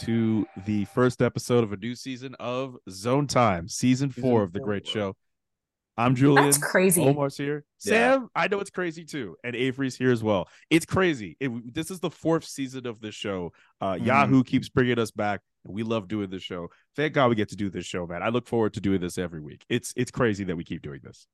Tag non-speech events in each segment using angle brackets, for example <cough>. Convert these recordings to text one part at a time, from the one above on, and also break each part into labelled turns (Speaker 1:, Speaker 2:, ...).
Speaker 1: to the first episode of a new season of Zone Time, season four of the great show. I'm Julian.
Speaker 2: That's crazy.
Speaker 1: Omar's here.
Speaker 3: Yeah.
Speaker 1: Sam, I know it's crazy too, and Avery's here as well. It's crazy. It- this is the fourth season of this show. Uh,
Speaker 3: Mhm.
Speaker 1: Yahoo keeps bringing us back, and we love doing this show. Thank God we get to do this show, man. I look forward to doing this every week. It's it's crazy that we keep doing this.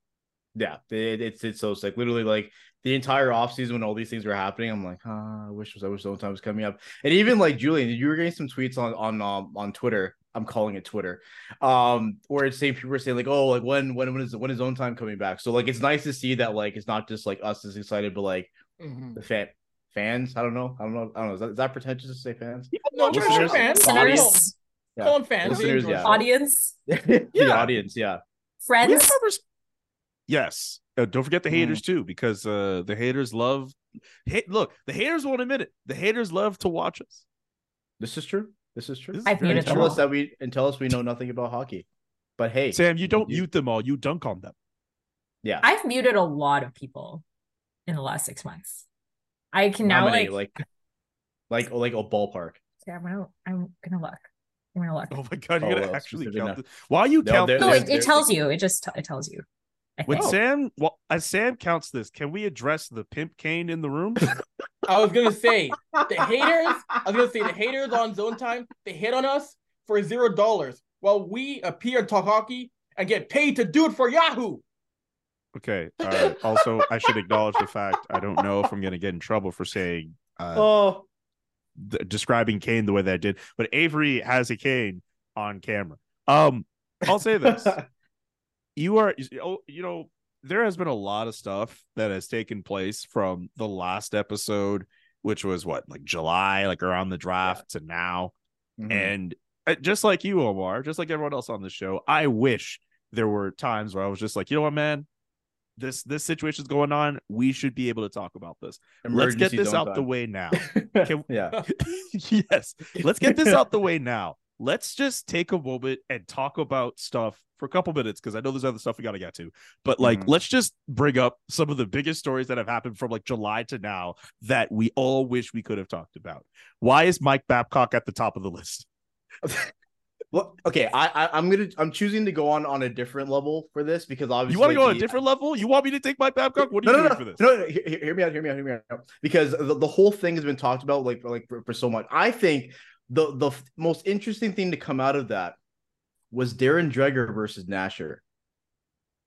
Speaker 3: Yeah, it, it's it's so sick. Literally, like the entire offseason when all these things were happening, I'm like, ah, I wish I wish Zone Time was coming up. And even like Julian, you were getting some tweets on on um, on Twitter. I'm calling it Twitter, um, where it's saying people were saying like, oh, like when when when is when is Zone Time coming back? So like, it's nice to see that like it's not just like us as excited, but like the fan fans. I don't know. I don't know. I don't know. Is that, is that pretentious to say fans?
Speaker 4: No, sure, sure,
Speaker 3: Listeners?
Speaker 4: fans.
Speaker 2: Listeners,
Speaker 3: Yeah.
Speaker 4: Call them fans.
Speaker 3: Listeners,
Speaker 4: They
Speaker 3: yeah.
Speaker 2: audience, <laughs>
Speaker 3: the
Speaker 1: Yeah.
Speaker 3: audience, yeah.
Speaker 1: We
Speaker 2: friends.
Speaker 1: have numbers- Yes. Uh, don't forget the haters too, because uh, the haters love. Hey, look, the haters won't admit it. The haters love to watch us.
Speaker 3: This is true. This is true.
Speaker 1: This is
Speaker 2: I've
Speaker 1: very
Speaker 2: muted
Speaker 3: tell us that we and tell us we know nothing about hockey. But hey,
Speaker 1: Sam, you don't
Speaker 3: You-
Speaker 1: mute them all. You dunk on them.
Speaker 3: yeah.
Speaker 2: I've muted a lot of people in the last six months. I can
Speaker 3: How
Speaker 2: now
Speaker 3: many?
Speaker 2: like,
Speaker 3: like like like a ballpark.
Speaker 2: Yeah, I'm gonna I'm gonna look. I'm gonna look.
Speaker 1: Oh my god, you're
Speaker 3: Oh,
Speaker 1: gonna
Speaker 3: well,
Speaker 1: actually count
Speaker 3: enough.
Speaker 1: this. While you
Speaker 3: No,
Speaker 1: count
Speaker 3: they're-
Speaker 2: no,
Speaker 1: this,
Speaker 2: it,
Speaker 3: they're-
Speaker 2: it tells you. It just it tells you. I
Speaker 1: when
Speaker 2: think.
Speaker 1: Sam, well, as Sam counts this, can we address the pimp cane in the room? <laughs>
Speaker 4: I was gonna say the haters. I was gonna say the haters on Zone Time. They hit on us for zero dollars, while we appear to talk hockey and get paid to do it for Yahoo.
Speaker 1: okay. Uh, also, I should acknowledge the fact I don't know if I'm gonna get in trouble for saying uh,
Speaker 3: Oh,
Speaker 1: th- describing cane the way that I did, but Avery has a cane on camera. Um, I'll say this: <laughs> you are, oh, you know, there has been a lot of stuff that has taken place from the last episode, which was what, like July, like around the draft to now,
Speaker 3: Mhm.
Speaker 1: and uh, just like you, Omar, just like everyone else on the show, I wish there were times where I was just like, you know what, man. This this situation's going on. We should be able to talk about this. Let's get this out the way now. <laughs> Can-
Speaker 3: yeah. <laughs>
Speaker 1: yes. Let's get this out the way now. Let's just take a moment and talk about stuff for a couple minutes because I know there's other stuff we got to get to. But like,
Speaker 3: Mhm.
Speaker 1: let's just bring up some of the biggest stories that have happened from like July to now that we all wish we could have talked about. Why is Mike Babcock at the top of the list? <laughs>
Speaker 3: Well, okay. I, I I'm gonna I'm choosing to go on on a different level for this because obviously
Speaker 1: You want to go on a different level? You want me to take Mike Babcock? What are
Speaker 3: no,
Speaker 1: you
Speaker 3: no,
Speaker 1: doing
Speaker 3: no,
Speaker 1: for this?
Speaker 3: No, no, hear, hear me out, hear me out, hear me out. Because the, the whole thing has been talked about like for, like for, for so much. I think the the most interesting thing to come out of that was Darren Dreger versus Nasher.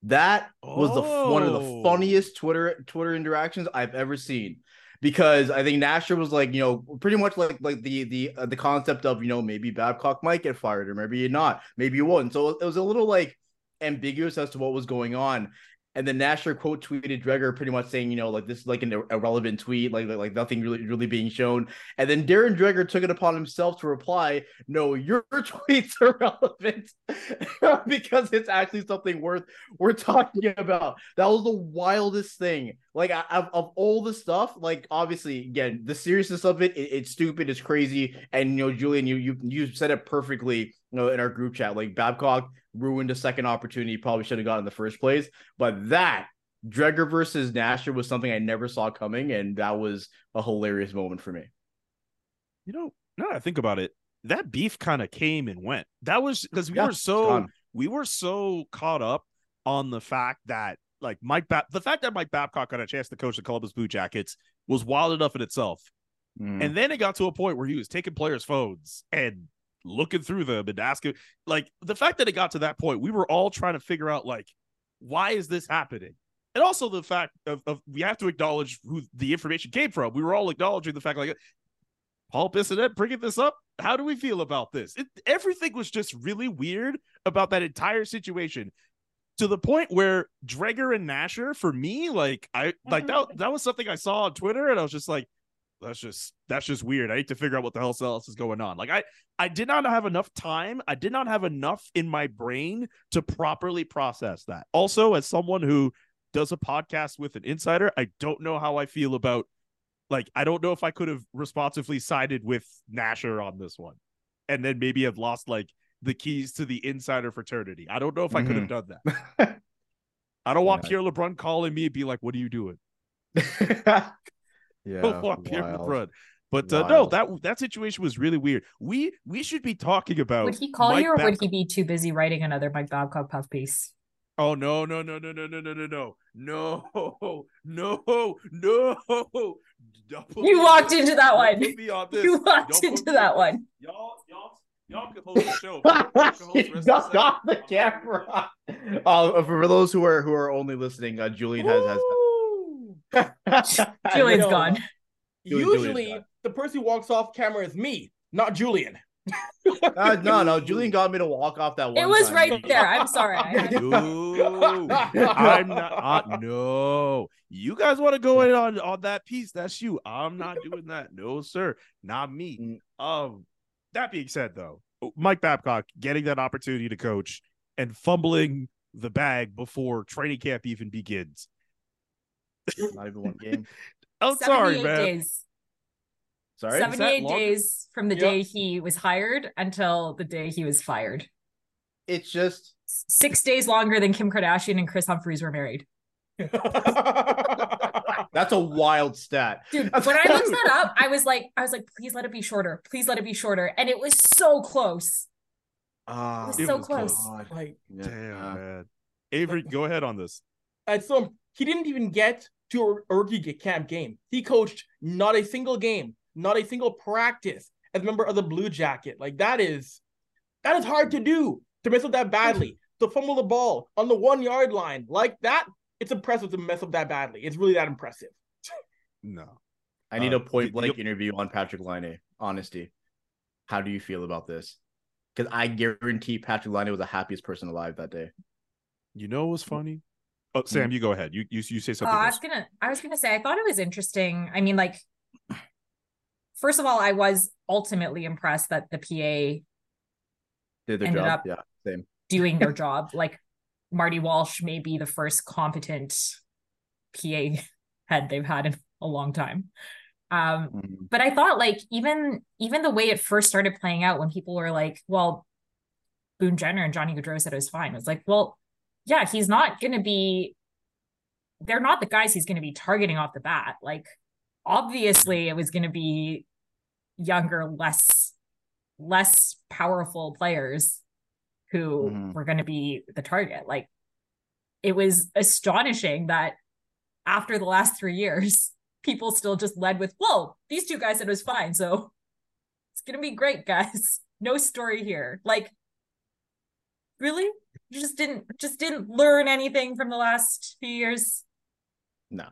Speaker 3: That was the f- one of the
Speaker 1: Oh.
Speaker 3: funniest Twitter Twitter interactions I've ever seen. Because I think Nasher was like, you know, pretty much like like the the uh, the concept of you know maybe Babcock might get fired or maybe not, maybe he won't. So it was a little like ambiguous as to what was going on. And then Nasher quote tweeted Dreger pretty much saying, you know, like this is like an irrelevant tweet, like like, like nothing really really being shown. And then Darren Dreger took it upon himself to reply, "No, your <laughs> tweets are relevant <laughs> because it's actually something worth we're talking about." That was the wildest thing. Like I- of, of all the stuff, like obviously, again, the seriousness of it, it, it's stupid, it's crazy, and you know, Julian, you you you said it perfectly, you know, in our group chat. Like Babcock ruined a second opportunity, probably should have got in the first place, but that. Dreger versus Nasher was something I never saw coming, and that was a hilarious moment for me.
Speaker 1: You know, now that I think about it, that beef kind of came and went. That was because we
Speaker 3: Yeah,
Speaker 1: were so we were so caught up on the fact that like Mike Bab- the fact that Mike Babcock got a chance to coach the Columbus Blue Jackets was wild enough in itself.
Speaker 3: Mm.
Speaker 1: And then it got to a point where he was taking players' phones and looking through them and asking, like, the fact that it got to that point, we were all trying to figure out, like, why is this happening? And also the fact of, of we have to acknowledge who the information came from. We were all acknowledging the fact, like, Paul Bissonnette bringing this up. How do we feel about this? It, everything was just really weird about that entire situation to the point where Dreger and Nasher, for me, like I like that mm-hmm. that was something I saw on Twitter, and I was just like, that's just that's just weird. I need to figure out what the hell else is going on. Like I I did not have enough time. I did not have enough in my brain to properly process that. Also, as someone who does a podcast with an insider, I don't know how I feel about like I don't know if I could have responsively sided with Nasher on this one. And then maybe have lost like the keys to the insider fraternity. I don't know if I could have done that. <laughs> I don't want
Speaker 3: Yeah.
Speaker 1: Pierre LeBrun calling me and be like, "What are you doing?" <laughs>
Speaker 3: yeah,
Speaker 1: don't want Pierre. LeBrun. But uh, no, that that situation was really weird. We we should be talking about.
Speaker 2: Would he call
Speaker 1: Mike
Speaker 2: you or would he be too busy writing another Mike Babcock puff piece?
Speaker 1: Oh no no no no no no no no no no no <laughs> no no! Don't
Speaker 2: You walked
Speaker 1: this.
Speaker 2: into that one.
Speaker 1: on.
Speaker 2: You walked
Speaker 1: Don't
Speaker 2: into
Speaker 1: me
Speaker 2: that one.
Speaker 1: Y'all y'all y'all can host the show. <laughs> Y'all can host the rest of
Speaker 3: ducked
Speaker 1: the
Speaker 3: off the camera. Uh, for those who are who are only listening, uh, Julian has
Speaker 4: Woo!
Speaker 3: has. <laughs>
Speaker 2: Julian's
Speaker 4: know.
Speaker 2: gone.
Speaker 3: Julian- Julian's
Speaker 4: Usually,
Speaker 3: gone.
Speaker 4: the person who walks off camera is me, not Julian.
Speaker 3: Uh, no, no, <laughs> Julian got me to walk off that one.
Speaker 2: It was
Speaker 3: time.
Speaker 2: right there. I'm sorry. I had-
Speaker 1: No, I'm not. Uh, no, you guys want to go in on on that piece? That's you. I'm not doing that. No, sir, not me.
Speaker 3: Mm.
Speaker 1: Um, that being said, though, Mike Babcock getting that opportunity to coach and fumbling the bag before training camp even begins.
Speaker 3: Not even one game.
Speaker 1: I'm <laughs> oh, sorry,
Speaker 2: 78
Speaker 1: man.
Speaker 2: days.
Speaker 3: Sorry.
Speaker 2: 78 days from the
Speaker 4: Yep.
Speaker 2: day he was hired until the day he was fired.
Speaker 3: It's just
Speaker 2: Six days longer than Kim Kardashian and Kris Humphries were married. <laughs>
Speaker 3: that's a wild stat.
Speaker 2: Dude,
Speaker 3: That's-
Speaker 2: when I looked that up, <laughs> I was like, I was like, please let it be shorter. Please let it be shorter. And it was so close.
Speaker 3: Ah,
Speaker 2: It was
Speaker 1: It
Speaker 2: so
Speaker 1: was
Speaker 2: close.
Speaker 1: close.
Speaker 4: like,
Speaker 3: yeah.
Speaker 1: Damn, man. Avery, go ahead on this.
Speaker 4: and so he didn't even get to a rookie camp game. He coached not a single game, not a single practice as a member of the Blue Jacket. Like that is that is hard to do to mess up that badly. <laughs> To fumble the ball on the one yard line like that, it's impressive to mess up that badly. It's really that impressive.
Speaker 1: No,
Speaker 3: I need
Speaker 1: Uh,
Speaker 3: a point blank
Speaker 1: the-
Speaker 3: interview on Patrik Laine. Honesty. How do you feel about this? Because I guarantee Patrik Laine was the happiest person alive that day.
Speaker 1: you know what was funny? Oh, Sam, you go ahead. You you you say something.
Speaker 2: I was gonna I was gonna say I thought it was interesting. I mean, like first of all, I was ultimately impressed that the PA
Speaker 3: Did their
Speaker 2: Ended
Speaker 3: job.
Speaker 2: up-
Speaker 3: Yeah, same.
Speaker 2: doing their <laughs> job. Like Marty Walsh may be the first competent PA head they've had in a long time. Um,
Speaker 3: Mhm.
Speaker 2: but I thought like even even the way it first started playing out when people were like, well, Boone Jenner and Johnny Gaudreau said it was fine. It was like, well, yeah, he's not gonna be they're not the guys he's gonna be targeting off the bat. Like obviously it was gonna be younger, less less powerful players who
Speaker 3: Mhm.
Speaker 2: were going to be the target. Like it was astonishing that after the last three years, <laughs> people still just led with, whoa, these two guys said it was fine. So <laughs> it's going to be great, guys. <laughs> No story here. Like, really? You just didn't, just didn't learn anything from the last few years.
Speaker 3: No.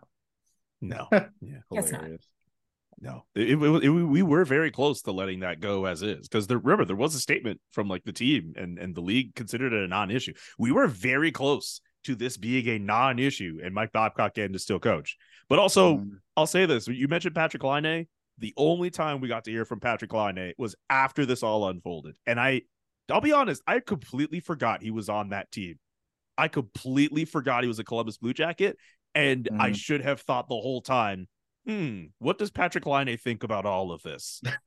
Speaker 1: No, yeah.
Speaker 2: Not.
Speaker 3: Hilarious.
Speaker 1: No, it, it, it- we were very close to letting that go as is because there, remember there was a statement from like the team and and the league considered it a non-issue. We were very close to this being a non-issue and Mike Babcock getting to still coach. But also,
Speaker 3: Mm.
Speaker 1: I'll say this: you mentioned Patrik Laine. The only time we got to hear from Patrik Laine was after this all unfolded, and I, I'll be honest, I completely forgot he was on that team. I completely forgot he was a Columbus Blue Jacket, and I
Speaker 3: Mhm.
Speaker 1: should have thought the whole time hmm, what does Patrik Laine think about all of this? <laughs>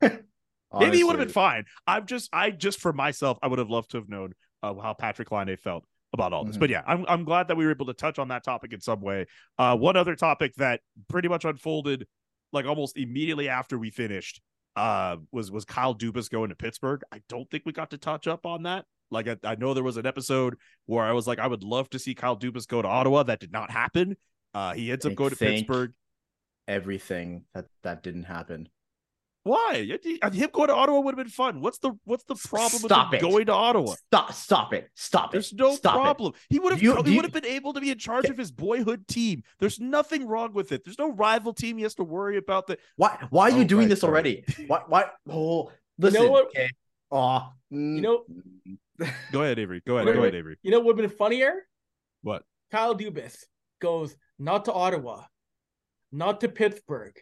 Speaker 1: Maybe he would have been fine. I'm just, I just for myself, I would have loved to have known uh, how Patrik Laine felt about all this.
Speaker 3: Mhm.
Speaker 1: But yeah, I'm, I'm glad that we were able to touch on that topic in some way. Uh, one other topic that pretty much unfolded like almost immediately after we finished. uh was was Kyle Dubas going to Pittsburgh. I don't think we got to touch up on that. Like I, I know there was an episode where I was like, I would love to see Kyle Dubas go to Ottawa. That did not happen. Uh he ends up going to Pittsburgh.
Speaker 3: Everything that that didn't happen.
Speaker 1: Why? Uh, Him going to Ottawa would have been fun. What's the what's the problem
Speaker 3: Stop
Speaker 1: with him
Speaker 3: it.
Speaker 1: going to Ottawa?
Speaker 3: Stop! Stop it! Stop it!
Speaker 1: There's no
Speaker 3: Stop it.
Speaker 1: problem. He would have
Speaker 3: You-
Speaker 1: he would have been able to be in charge of his boyhood team. There's nothing wrong with it. There's no rival team he has to worry about. That
Speaker 3: Why? Why are you
Speaker 1: Oh,
Speaker 3: doing this
Speaker 1: sorry.
Speaker 3: already? Why? Why? Oh, listen.
Speaker 4: know what?
Speaker 3: Okay. Aw, mm,
Speaker 4: You know,
Speaker 1: go ahead, Avery. Go ahead. Go ahead, Avery.
Speaker 4: you know what would have been funnier?
Speaker 1: What?
Speaker 4: Kyle Dubas goes not to Ottawa, not to Pittsburgh.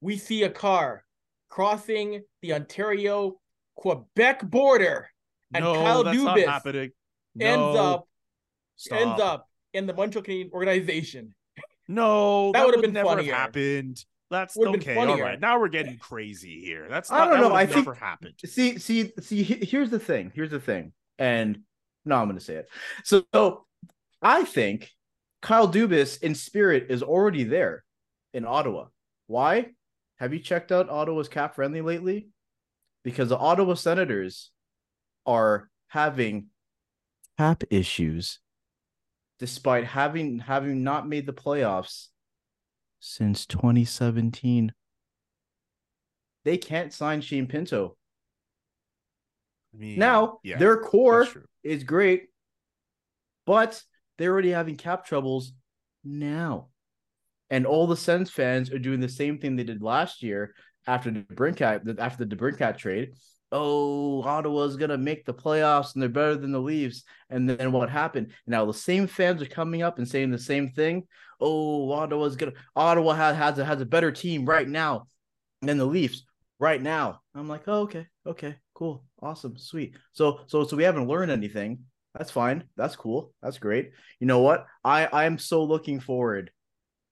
Speaker 4: We see a car crossing the Ontario Quebec border, and
Speaker 1: no,
Speaker 4: Kyle
Speaker 1: that's not
Speaker 4: Dubas
Speaker 1: happening.
Speaker 4: ends up
Speaker 1: stop.
Speaker 4: ends up in the Montreal Canadiens organization.
Speaker 1: No,
Speaker 4: That
Speaker 1: that,
Speaker 4: would've been
Speaker 1: never have
Speaker 4: funnier.
Speaker 1: happened. That's
Speaker 4: Would've
Speaker 1: okay. All right, now we're getting crazy here. That's
Speaker 3: I
Speaker 1: not,
Speaker 3: don't
Speaker 1: that
Speaker 3: know,
Speaker 1: would have
Speaker 3: I think-
Speaker 1: never happened.
Speaker 3: see, see, see. Here's the thing. Here's the thing. And no, I'm going to say it. So, so I think Kyle Dubas in spirit is already there in Ottawa. Why? Have you checked out Ottawa's cap friendly lately? Because the Ottawa Senators are having cap issues despite having having not made the playoffs since 2017. They can't sign Shane Pinto.
Speaker 1: I mean,
Speaker 3: Now,
Speaker 1: yeah,
Speaker 3: their core is great, but they're already having cap troubles now. And all the Sens fans are doing the same thing they did last year after DeBrincat after DeBrincat trade. Oh, Ottawa's gonna make the playoffs and they're better than the Leafs. And then what happened? Now the same fans are coming up and saying the same thing. Oh, Ottawa's gonna Ottawa has has a, has a better team right now than the Leafs right now. I'm like, oh, okay, okay, cool, awesome, sweet. So so so we haven't learned anything. That's fine. That's cool. That's great. You know what? I I am so looking forward.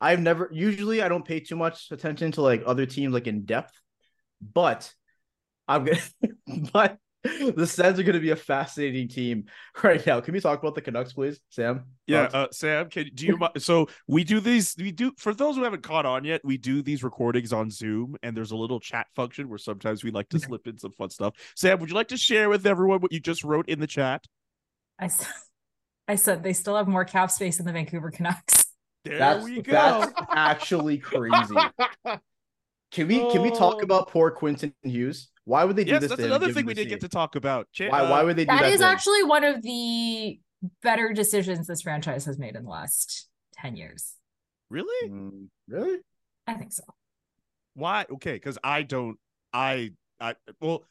Speaker 3: I've never usually I don't pay too much attention to like other teams like in depth, but I'm gonna <laughs> but the Sens are gonna be a fascinating team <laughs> right now. Can we talk about the Canucks, please, Sam?
Speaker 1: Yeah, uh, Sam, can do you so we do these we do for those who haven't caught on yet, we do these recordings on Zoom and there's a little chat function where sometimes we like to slip in some fun stuff. Sam, would you like to share with everyone what you just wrote in the chat?
Speaker 2: I said, <laughs> I said they still have more cap space than the Vancouver Canucks.
Speaker 1: There
Speaker 3: that's
Speaker 1: we go.
Speaker 3: that's actually crazy. <laughs> Can we can we talk
Speaker 4: Oh.
Speaker 3: about poor Quinton Hughes? Why would they do
Speaker 1: yes,
Speaker 3: this?
Speaker 1: that's another thing we didn't get to talk about. Cha-
Speaker 3: Why
Speaker 1: uh,
Speaker 3: why would they do that?
Speaker 2: That is
Speaker 3: to him?
Speaker 2: actually one of the better decisions this franchise has made in the last 10 years.
Speaker 1: really?
Speaker 3: Mm, really?
Speaker 2: I think so.
Speaker 1: Why? Okay, because I don't. I. I. Well,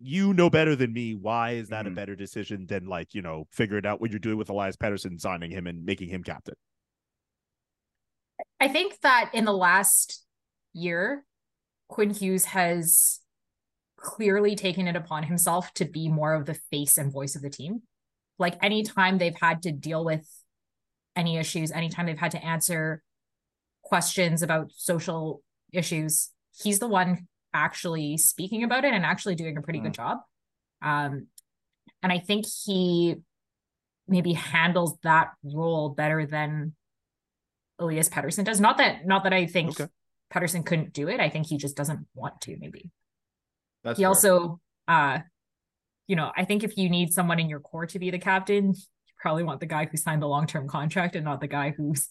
Speaker 1: you know better than me. Why is that
Speaker 3: Mhm.
Speaker 1: a better decision than like you know figuring out what you're doing with Elias Pettersson, signing him and making him captain?
Speaker 2: I think that in the last year, Quinn Hughes has clearly taken it upon himself to be more of the face and voice of the team. Like anytime they've had to deal with any issues, anytime they've had to answer questions about social issues, he's the one actually speaking about it and actually doing a pretty good job. Um, and I think he maybe handles that role better than Elias Pettersson does. Not that not that I think
Speaker 1: Okay.
Speaker 2: Pettersson couldn't do it. I think he just doesn't want to, maybe.
Speaker 3: That's
Speaker 2: he
Speaker 3: fair.
Speaker 2: also uh you know, I think if you need someone in your core to be the captain, you probably want the guy who signed the long-term contract and not the guy who's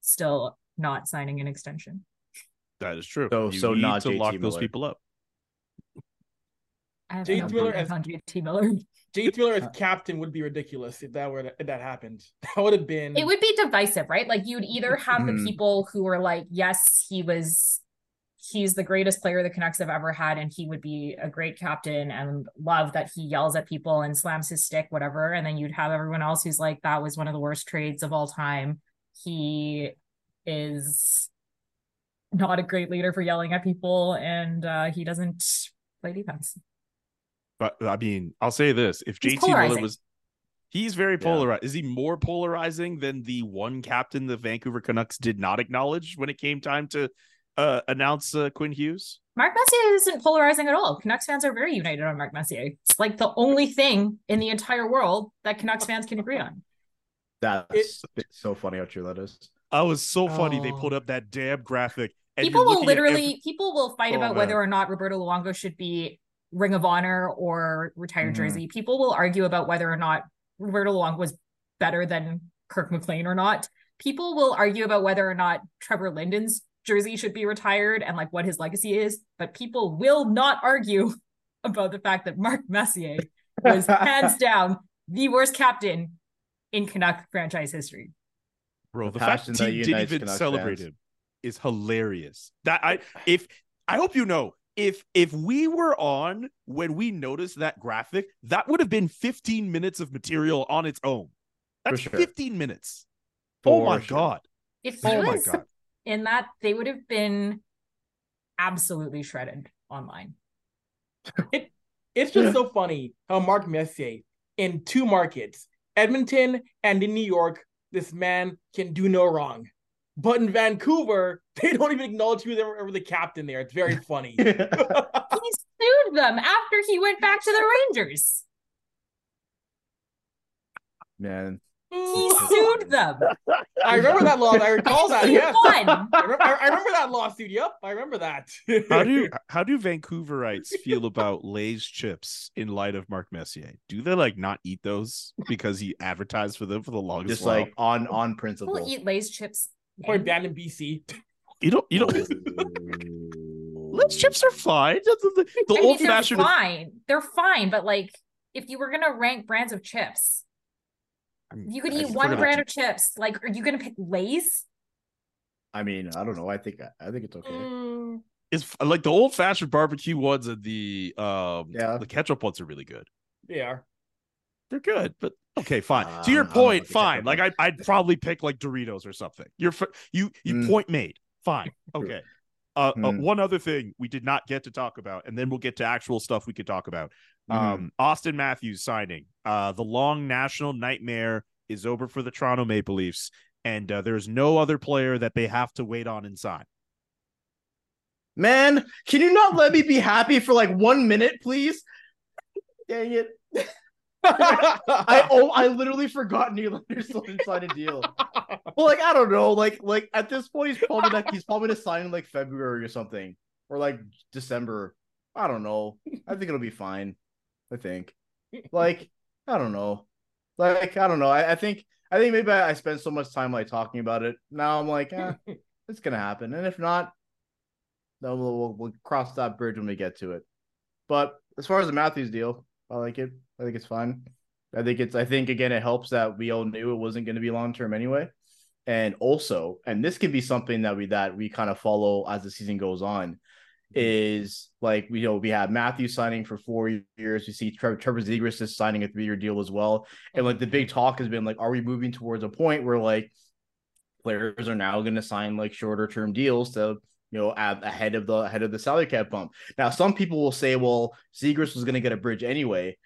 Speaker 2: still not signing an extension.
Speaker 1: That is true.
Speaker 3: So-
Speaker 1: you
Speaker 3: so
Speaker 1: need
Speaker 3: not
Speaker 1: to
Speaker 3: JT
Speaker 1: lock those people up.
Speaker 2: I have
Speaker 4: James Miller <laughs> as-
Speaker 2: on JT Miller.
Speaker 4: JT Miller as captain would be ridiculous if that were to, if that happened. <laughs> That would have been
Speaker 2: It would be divisive, right? Like you'd either have the
Speaker 3: Mhm.
Speaker 2: people who are like, yes, he was he's the greatest player the Canucks have ever had, and he would be a great captain and love that he yells at people and slams his stick, whatever. And then you'd have everyone else who's like, that was one of the worst trades of all time. He is not a great leader for yelling at people, and uh, he doesn't play defense.
Speaker 1: But I mean, I'll say this: if
Speaker 2: He's
Speaker 1: JT Miller was, he's very
Speaker 3: Yeah.
Speaker 1: polarized. Is he more polarizing than the one captain the Vancouver Canucks did not acknowledge when it came time to uh, announce uh, Quinn Hughes?
Speaker 2: Mark Messier isn't polarizing at all. Canucks fans are very united on Mark Messier. It's like the only thing in the entire world that Canucks fans can agree on.
Speaker 3: That's it's so funny how true that is.
Speaker 1: I was so funny. They
Speaker 4: Oh.
Speaker 1: put up that damn graphic, and
Speaker 2: people will literally
Speaker 1: every-
Speaker 2: people will fight
Speaker 1: Oh,
Speaker 2: about
Speaker 1: man.
Speaker 2: whether or not Roberto Luongo should be Ring of Honor or retired
Speaker 3: Mhm.
Speaker 2: jersey. People will argue about whether or not Roberto Luongo was better than Kirk McLean or not. People will argue about whether or not Trevor Linden's jersey should be retired and like what his legacy is, but people will not argue <laughs> about the fact that Mark Messier was hands <laughs> down the worst captain in Canuck franchise history.
Speaker 1: bro.
Speaker 3: The
Speaker 1: The, fact
Speaker 3: that
Speaker 1: team didn't even
Speaker 3: Canucks
Speaker 1: celebrate
Speaker 3: fans.
Speaker 1: him is hilarious. That I if I hope you know if if we were on when we noticed that graphic, that would have been 15 minutes of material on its own. That's
Speaker 3: sure.
Speaker 1: 15 minutes. oh my
Speaker 3: sure.
Speaker 1: god.
Speaker 2: If he
Speaker 1: Oh my god.
Speaker 2: in that, they would have been absolutely shredded online.
Speaker 4: it, <laughs> It's just so funny how Mark Messier in two markets, Edmonton and in New York, this man can do no wrong. But in Vancouver, <laughs> they don't even acknowledge who they were the captain there. It's very funny. <laughs> <laughs>
Speaker 2: He sued them after he went back to the Rangers.
Speaker 3: Man,
Speaker 2: He sued them.
Speaker 4: I remember that law. I recall that.
Speaker 2: He
Speaker 4: Yes.
Speaker 2: won.
Speaker 4: I remember, I remember that lawsuit. Yep, I remember that.
Speaker 1: How do how do Vancouverites feel about Lay's chips in light of Mark Messier? Do they like not eat those because he advertised for them for the longest
Speaker 3: just
Speaker 1: while?
Speaker 3: like on on principle.
Speaker 2: We'll eat Lay's chips.
Speaker 4: Or banned in BC.
Speaker 1: you don't you don't Lay's chips are fine. The, the, the
Speaker 2: I mean,
Speaker 1: old
Speaker 2: they're
Speaker 1: fashioned
Speaker 2: fine. They're fine, but like if you were gonna rank brands of chips, you could
Speaker 1: I
Speaker 2: eat one brand
Speaker 1: have
Speaker 2: of chips. Like, are you gonna pick Lay's?
Speaker 3: I mean, I don't know. I think I think it's okay.
Speaker 4: Mm,
Speaker 1: It's like the old fashioned barbecue ones and the um
Speaker 3: Yeah.
Speaker 1: the ketchup ones are really good.
Speaker 4: they are.
Speaker 1: They're good, but okay, fine.
Speaker 3: Uh,
Speaker 1: to your
Speaker 3: I don't know
Speaker 1: point, fine. Like I, I'd probably pick like Doritos or something. You're you you
Speaker 3: Mm.
Speaker 1: point made. Fine. <laughs> Okay. Uh, uh,
Speaker 3: Mm.
Speaker 1: one other thing we did not get to talk about, and then we'll get to actual stuff we could talk about.
Speaker 3: Mhm.
Speaker 1: Um, Auston Matthews signing. Uh, the long national nightmare is over for the Toronto Maple Leafs, and uh, there's no other player that they have to wait on and sign.
Speaker 3: Man, can you not let me be happy for like one minute, please? Dang it. I <laughs> oh I literally forgot Nylander still didn't sign a deal. Well, like I don't know, like like at this point he's probably like he's probably gonna sign in like February or something, or like December. I don't know. I think it'll be fine. I think. Like I don't know. Like I don't know. I, I think I think maybe I, I spent so much time like talking about it. Now I'm like, eh, <laughs> it's gonna happen, and if not, then we'll, we'll we'll cross that bridge when we get to it. But as far as the Matthews deal, I like it. I think it's fine. I think it's. I think again, it helps that we all knew it wasn't going to be long term anyway, and also, and this could be something that we that we kind of follow as the season goes on, is like you know we have Matthews signing for four years. We see Trevor, Trevor Zegras is signing a three year deal as well, and like the big talk has been like, are we moving towards a point where like players are now going to sign like shorter term deals to you know ahead of the ahead of the salary cap bump. Now some people will say, well, Zegras was going to get a bridge anyway.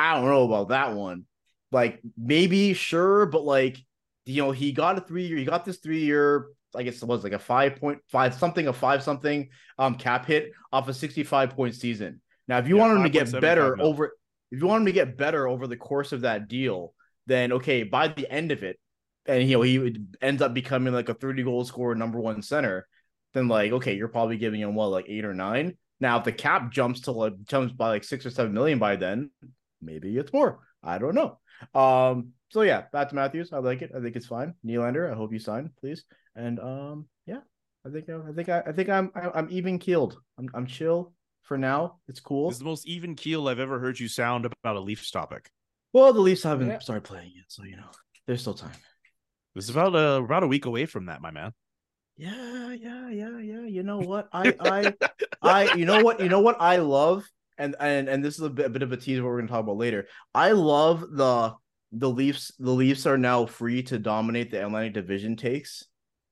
Speaker 3: I don't know about that one. Like maybe sure, but like you know he got a three year, he got this three year. I guess it was like a five point five something, a five something um cap hit off a sixty five point season. Now, if you
Speaker 1: Yeah,
Speaker 3: want him to get better over, if you want him to get better over the course of that deal, then okay, by the end of it, and you know he would- ends up becoming like a 30 goal scorer number one center then like okay you're probably giving him what like eight or nine now if the cap jumps to like jumps by like six or seven million by then maybe it's more i don't know um so yeah back to matthews i like it i think it's fine Nylander, i hope you sign please and um yeah i think i think i, I think i'm I- i'm even keeled I'm, I'm chill for now it's cool
Speaker 1: It's the most even keel I've ever heard you sound about a Leafs topic.
Speaker 3: well the leafs haven't
Speaker 4: Yeah.
Speaker 3: started playing yet so you know there's still time
Speaker 1: This is about a about a week away from that, my man.
Speaker 3: Yeah, yeah, yeah, yeah. You know what? I I I you know what? You know what I love? And and and this is a bit, a bit of a tease what we're gonna talk about later. I love the the Leafs, the Leafs are now free to dominate the Atlantic Division takes.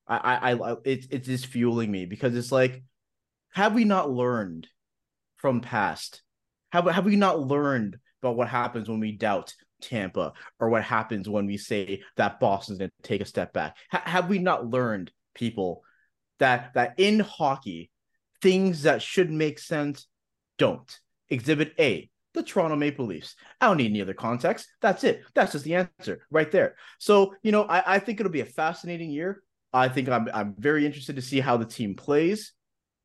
Speaker 3: I I, I it's it's just fueling me because it's like, have we not learned from past? Have have we not learned about what happens when we doubt Tampa or what happens when we say that Boston's going to take a step back? Ha- have we not learned, people, that that in hockey, things that should make sense don't? Exhibit A: the Toronto Maple Leafs. I don't need any other context. That's it. That's just the answer right there. So you know, I, I think it'll be a fascinating year. I think I'm I'm very interested to see how the team plays,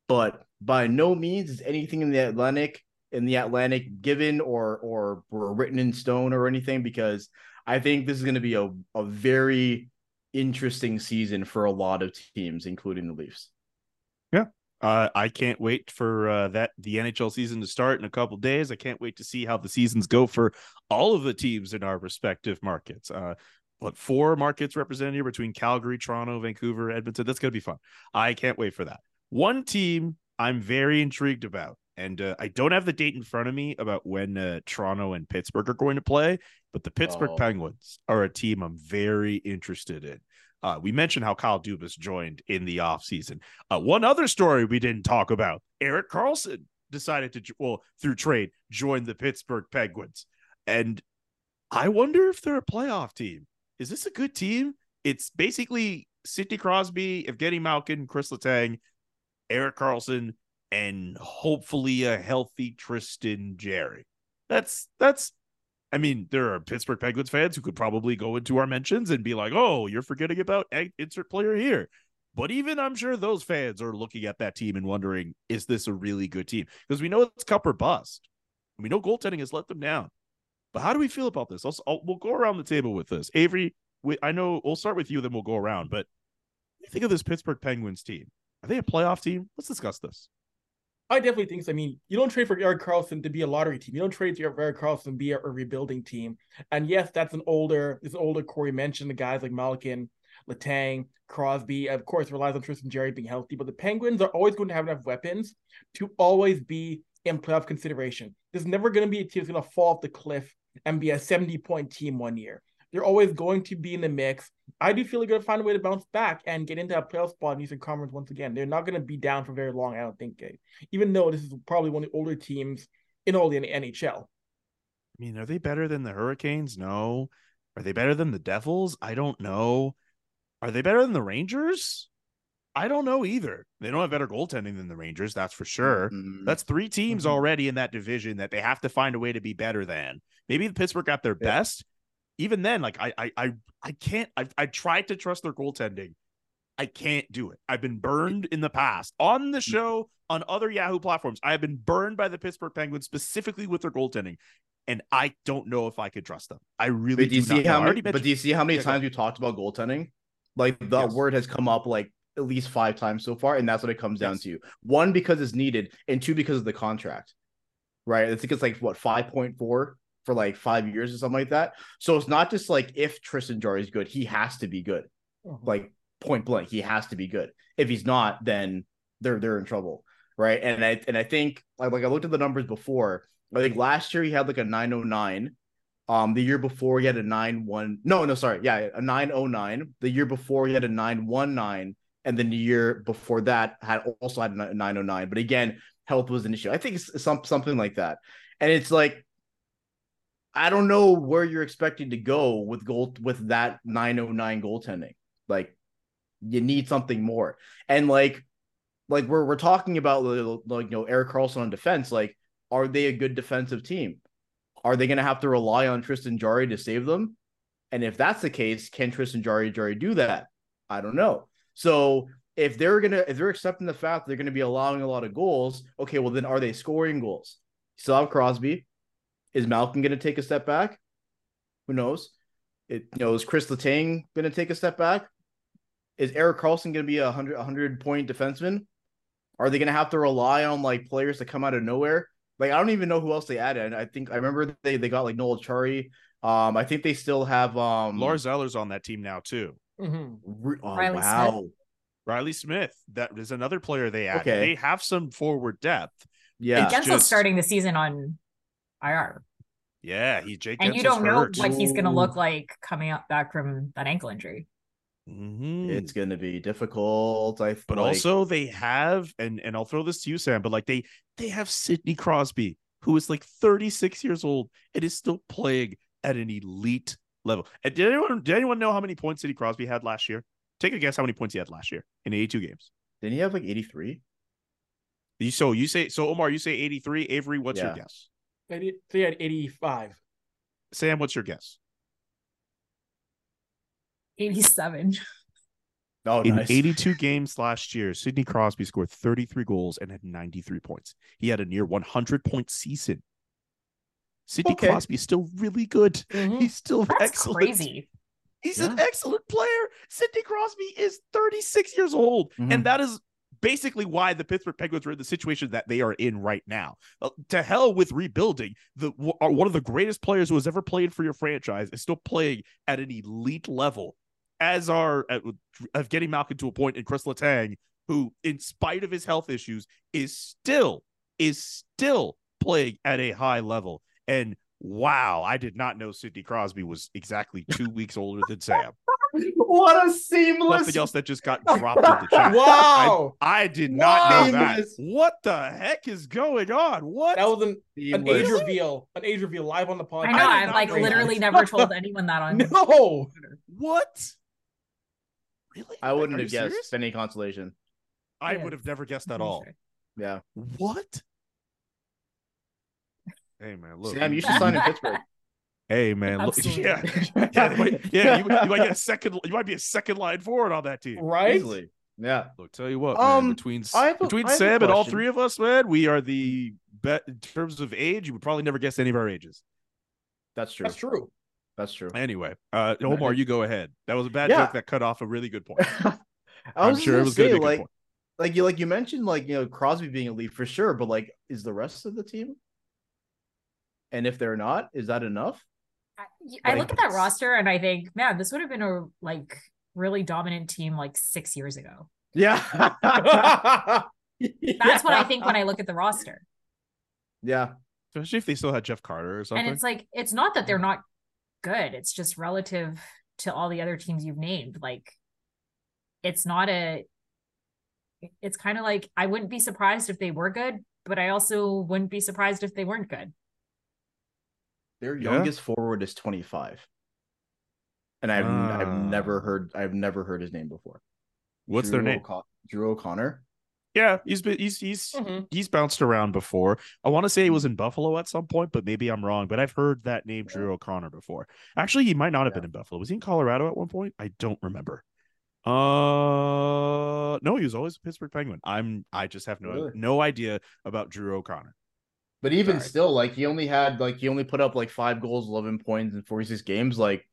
Speaker 3: but by no means is anything in the Atlantic in the Atlantic given or or, written in stone or anything because I think this is going to be a, a very interesting season for a lot of teams, including the Leafs.
Speaker 1: Yeah. Uh, I can't wait for uh, that the NHL season to start in a couple days. I can't wait to see how the seasons go for all of the teams in our respective markets. Uh, what four markets represented here between Calgary, Toronto, Vancouver, Edmonton? That's gonna be fun. I can't wait for that. One team I'm very intrigued about, and uh, I don't have the date in front of me about when uh, Toronto and Pittsburgh are going to play, but the Pittsburgh
Speaker 3: Oh.
Speaker 1: Penguins are a team I'm very interested in. Uh, we mentioned how Kyle Dubas joined in the offseason. Uh, one other story we didn't talk about Erik Karlsson decided to, well, through trade, join the Pittsburgh Penguins. And I wonder if they're a playoff team. Is this a good team? It's basically Sidney Crosby, Evgeny Malkin, Chris Letang, Erik Karlsson, and hopefully a healthy Tristan Jarry. That's that's I mean, there are Pittsburgh Penguins fans who could probably go into our mentions and be like, "Oh, you're forgetting about insert player here." But even I'm sure those fans are looking at that team and wondering, "Is this a really good team?" Because we know it's cup or bust. We know goaltending has let them down. But how do we feel about this? I'll, I'll- we'll go around the table with this. Avery, we, I know we'll start with you, then we'll go around. But think of this Pittsburgh Penguins team? Are they a playoff team? Let's discuss this.
Speaker 4: I definitely think so. I mean, you don't trade for Erik Karlsson to be a lottery team. You don't trade for Erik Karlsson to be a, a rebuilding team. And yes, that's an older, it's an older core. You mentioned the guys like Malkin, Letang, Crosby. Of course, relies on Tristan Jarry being healthy. But the Penguins are always going to have enough weapons to always be in playoff consideration. There's never going to be a team that's going to fall off the cliff and be a 70 point team one year. They're always going to be in the mix. I do feel they're going to find a way to bounce back and get into a playoff spot in Eastern Conference once again. They're not going to be down for very long, I don't think, Gabe. Even though this is probably one of the older teams in all the NHL.
Speaker 1: I mean, are they better than the Hurricanes? No. Are they better than the Devils? I don't know. Are they better than the Rangers? I don't know either. They don't have better goaltending than the Rangers, that's for sure.
Speaker 3: Mhm.
Speaker 1: That's three teams
Speaker 4: Mhm.
Speaker 1: already in that division that they have to find a way to be better than. Maybe the Pittsburgh got their
Speaker 3: Yeah.
Speaker 1: best. Even then, like I I I, I can't I I tried to trust their goaltending. I can't do it. I've been burned in the past on the mm. show on other Yahoo platforms. I have been burned by the Pittsburgh Penguins specifically with their goaltending, and I don't know if I could trust them. I really
Speaker 3: But do you see how many? But do you see how many times we talked about goaltending? Like the
Speaker 1: Yes.
Speaker 3: word has come up like at least five times so far, and that's what it comes down
Speaker 1: Yes.
Speaker 3: to. One because it's needed, and two because of the contract. Right? I think it's like what five point four for like five years or something like that. So it's not just like if Tristan Jarry is good, he has to be good. Like point blank, he has to be good. If he's not, then they're they're in trouble. Right. And I and I think like, like I looked at the numbers before. I think last year he had like a 909. Um, the year before he had a 9-1. No, no, sorry. Yeah, a 909. The year before he had a 919. And then the year before that had also had a 909. But again, health was an issue. I think it's some something like that. And it's like I don't know where you're expecting to go with goal with that 909 goaltending. Like you need something more. And like like we're we're talking about like you know Erik Karlsson on defense. Like, are they a good defensive team? Are they gonna have to rely on Tristan Jarry to save them? And if that's the case, can Tristan Jarry Jarry do that? I don't know. So if they're gonna if they're accepting the fact they're gonna be allowing a lot of goals, okay, well then are they scoring goals? You Still have Crosby. Is Malkin gonna take a step back? Who knows? It you know, is Chris Letang gonna take a step back? Is Erik Karlsson gonna be a hundred a hundred point defenseman? Are they gonna have to rely on like players to come out of nowhere? Like I don't even know who else they added. I think I remember they, they got like Noel Acciari. Um, I think they still have um
Speaker 1: Lars Eller's on that team now too.
Speaker 4: Mhm.
Speaker 3: Re- oh,
Speaker 2: Riley
Speaker 3: wow.
Speaker 1: Reilly Smith, that is another player they added.
Speaker 3: Okay.
Speaker 1: They have some forward depth.
Speaker 3: Yeah.
Speaker 1: It's
Speaker 2: Guentzel's
Speaker 1: just-
Speaker 2: starting the season on IR.
Speaker 1: Yeah, he Jake
Speaker 2: And you don't know
Speaker 1: hurt.
Speaker 2: what he's going to look like coming up back from that ankle injury.
Speaker 1: Mhm.
Speaker 3: It's gonna be difficult. I
Speaker 1: but
Speaker 3: like-
Speaker 1: also they have and and I'll throw this to you Sam but like they they have Sidney Crosby who is like 36 years old and is still playing at an elite level. And did anyone did anyone know how many points Sidney Crosby had last year? Take a guess how many points he had last year in 82 games.
Speaker 3: didn't he have like 83?
Speaker 1: You so you say so Omar you say 83 Avery what's your guess?
Speaker 4: Eighty- So had 85.
Speaker 1: Sam what's your guess?
Speaker 2: 87. <laughs>
Speaker 3: Oh,
Speaker 1: In
Speaker 3: nice.
Speaker 1: 82 games last year, Sidney Crosby scored 33 goals and had 93 points. He had a near 100 point season. Sidney
Speaker 3: Okay.
Speaker 1: Crosby is still really good.
Speaker 4: Mhm.
Speaker 1: He's still
Speaker 2: That's
Speaker 1: excellent.
Speaker 2: crazy.
Speaker 1: He's an excellent player. Sidney Crosby is 36 years old.
Speaker 3: Mhm.
Speaker 1: And that is basically why the Pittsburgh Penguins are in the situation that they are in right now. Uh, to hell with rebuilding. The uh, one of the greatest players who has ever played for your franchise is still playing at an elite level, as are uh, Evgeny Malkin to a point in Chris Letang, who, in spite of his health issues, is still is still playing at a high level. And wow, I did not know Sidney Crosby was exactly two weeks older than Sam. <laughs>
Speaker 3: what a seamless.
Speaker 1: Something else that just got dropped in the chat. <laughs>
Speaker 4: Wow.
Speaker 1: I did not know that. What the heck is going on? What?
Speaker 4: That was an, an age reveal. An age reveal live on the podcast.
Speaker 2: I know.
Speaker 1: did
Speaker 2: I've like
Speaker 1: know that.
Speaker 2: literally never <laughs> told anyone that on.
Speaker 4: No.
Speaker 1: what? Really?
Speaker 3: I wouldn't
Speaker 1: Are
Speaker 3: have
Speaker 1: you
Speaker 3: guessed
Speaker 1: serious?
Speaker 3: any consolation.
Speaker 1: I
Speaker 2: Yeah.
Speaker 1: would have never guessed at all.
Speaker 3: Yeah.
Speaker 1: What? Hey man, look.
Speaker 3: Sam, you should <laughs> sign in Pittsburgh.
Speaker 1: Hey man, look. <laughs> Yeah, <laughs> yeah, might, yeah. You, you might get a second. You might be a second line forward on that team.
Speaker 4: Right?
Speaker 3: Easily. Yeah.
Speaker 1: Look, tell you what,
Speaker 3: Um,
Speaker 1: man, between
Speaker 3: a-
Speaker 1: between
Speaker 3: I have a
Speaker 1: Sam and all three of us, man, we are the bet in terms of age. You would probably never guess any of our ages.
Speaker 3: That's true.
Speaker 4: That's true.
Speaker 3: That's true.
Speaker 1: Anyway, uh, Omar, you go ahead. That was a bad
Speaker 3: Yeah.
Speaker 1: joke that cut off a really good point. <laughs>
Speaker 3: I
Speaker 1: I'm
Speaker 3: was
Speaker 1: sure it
Speaker 3: gonna
Speaker 1: was
Speaker 3: say,
Speaker 1: good
Speaker 3: like,
Speaker 1: point.
Speaker 3: like you like you mentioned, like you know Crosby being elite for sure, but like, is the rest of the team? And if they're not, is that enough?
Speaker 2: I, I look at that roster and I think, man, this would have been a like really dominant team like six years ago.
Speaker 3: Yeah. <laughs>
Speaker 2: That's what I think when I look at the roster.
Speaker 3: Yeah.
Speaker 1: Especially if they still had Jeff Carter or something.
Speaker 2: And it's like it's not that they're not good. It's just relative to all the other teams you've named. Like it's not a it's kind of like I wouldn't be surprised if they were good, but I also wouldn't be surprised if they weren't good.
Speaker 3: Their
Speaker 1: Yeah.
Speaker 3: youngest forward is 25. And I've I've never
Speaker 1: Ah.
Speaker 3: heard I've never heard his name before.
Speaker 1: What's their name?
Speaker 3: O'Con- Drew O'Connor.
Speaker 1: Yeah, he's been he's he's
Speaker 4: Mhm.
Speaker 1: he's bounced around before. I want to say he was in Buffalo at some point, but maybe I'm wrong. But I've heard that name, Drew O'Connor, before. Actually, he might not have
Speaker 3: Yeah.
Speaker 1: been in Buffalo. Was he in Colorado at one point? I don't remember. Uh, no, he was always a Pittsburgh Penguin. I'm I just have no
Speaker 3: Really?
Speaker 1: no idea about Drew O'Connor.
Speaker 3: But even
Speaker 1: Sorry.
Speaker 3: still, like he only had like he only put up like five goals, eleven points in forty six games. Like,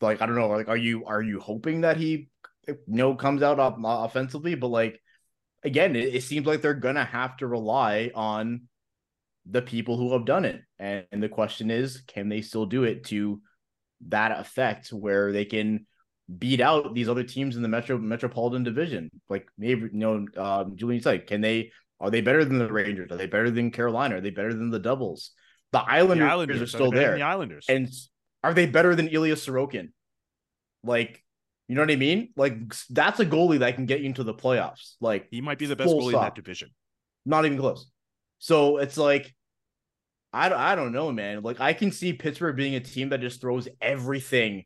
Speaker 3: like I don't know. Like, are you are you hoping that he, you know, comes out off- offensively? But like, again, it, it seems like they're gonna have to rely on the people who have done it, and, and the question is, can they still do it to that effect where they can beat out these other teams in the metro metropolitan division? Like maybe you know, um, Julian said, can they? Are they better than the Rangers? Are they better than Carolina? Are they better than the Devils? The Islanders,
Speaker 1: The Islanders
Speaker 3: are
Speaker 1: are
Speaker 3: still
Speaker 1: than
Speaker 3: there.
Speaker 1: The Islanders.
Speaker 3: And are they better than Ilya Sorokin? Like, you know what I mean? Like that's a goalie that can get you into the playoffs. Like,
Speaker 1: he might be the best goalie in that division.
Speaker 3: not even close. So it's like, I don't, I don't know, man. Like I can see Pittsburgh being a team that just throws everything,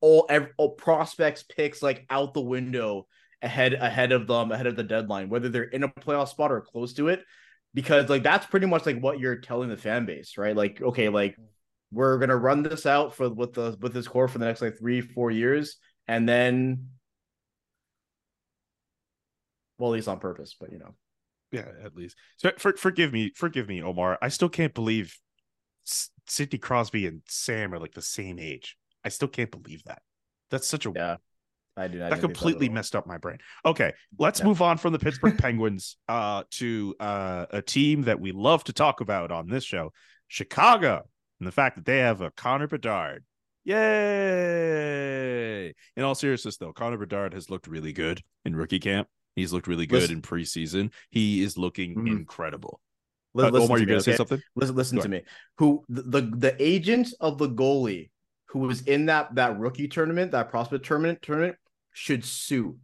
Speaker 3: all, all prospects picks like out the window ahead ahead of them ahead of the deadline, whether they're in a playoff spot or close to it, because like that's pretty much like what you're telling the fan base, right? Like okay, like we're gonna run this out for with the with this core for the next like three four years, and then. Well, at least on purpose, but you know.
Speaker 1: Yeah, at least. So for, forgive me, forgive me, Omar. I still can't believe S- Sidney Crosby and Sam are like the same age. I still can't believe that. That's such a
Speaker 3: Yeah, I do. I
Speaker 1: that completely
Speaker 3: at all.
Speaker 1: messed up my brain. Okay, let's move on from the <laughs> Pittsburgh Penguins uh, to uh, a team that we love to talk about on this show, Chicago, and the fact that they have a Connor Bedard. Yay! In all seriousness, though, Connor Bedard has looked really good in rookie camp. He's looked really good
Speaker 3: Listen-
Speaker 1: in preseason. He is looking
Speaker 3: Mhm.
Speaker 1: incredible. Uh,
Speaker 3: listen
Speaker 1: Omar,
Speaker 3: to
Speaker 1: you
Speaker 3: me,
Speaker 1: gonna say something?
Speaker 3: Listen, listen
Speaker 1: Go
Speaker 3: to me. Who the, the the agent of the goalie who was in that that rookie tournament, that prospect tournament tournament, should sue.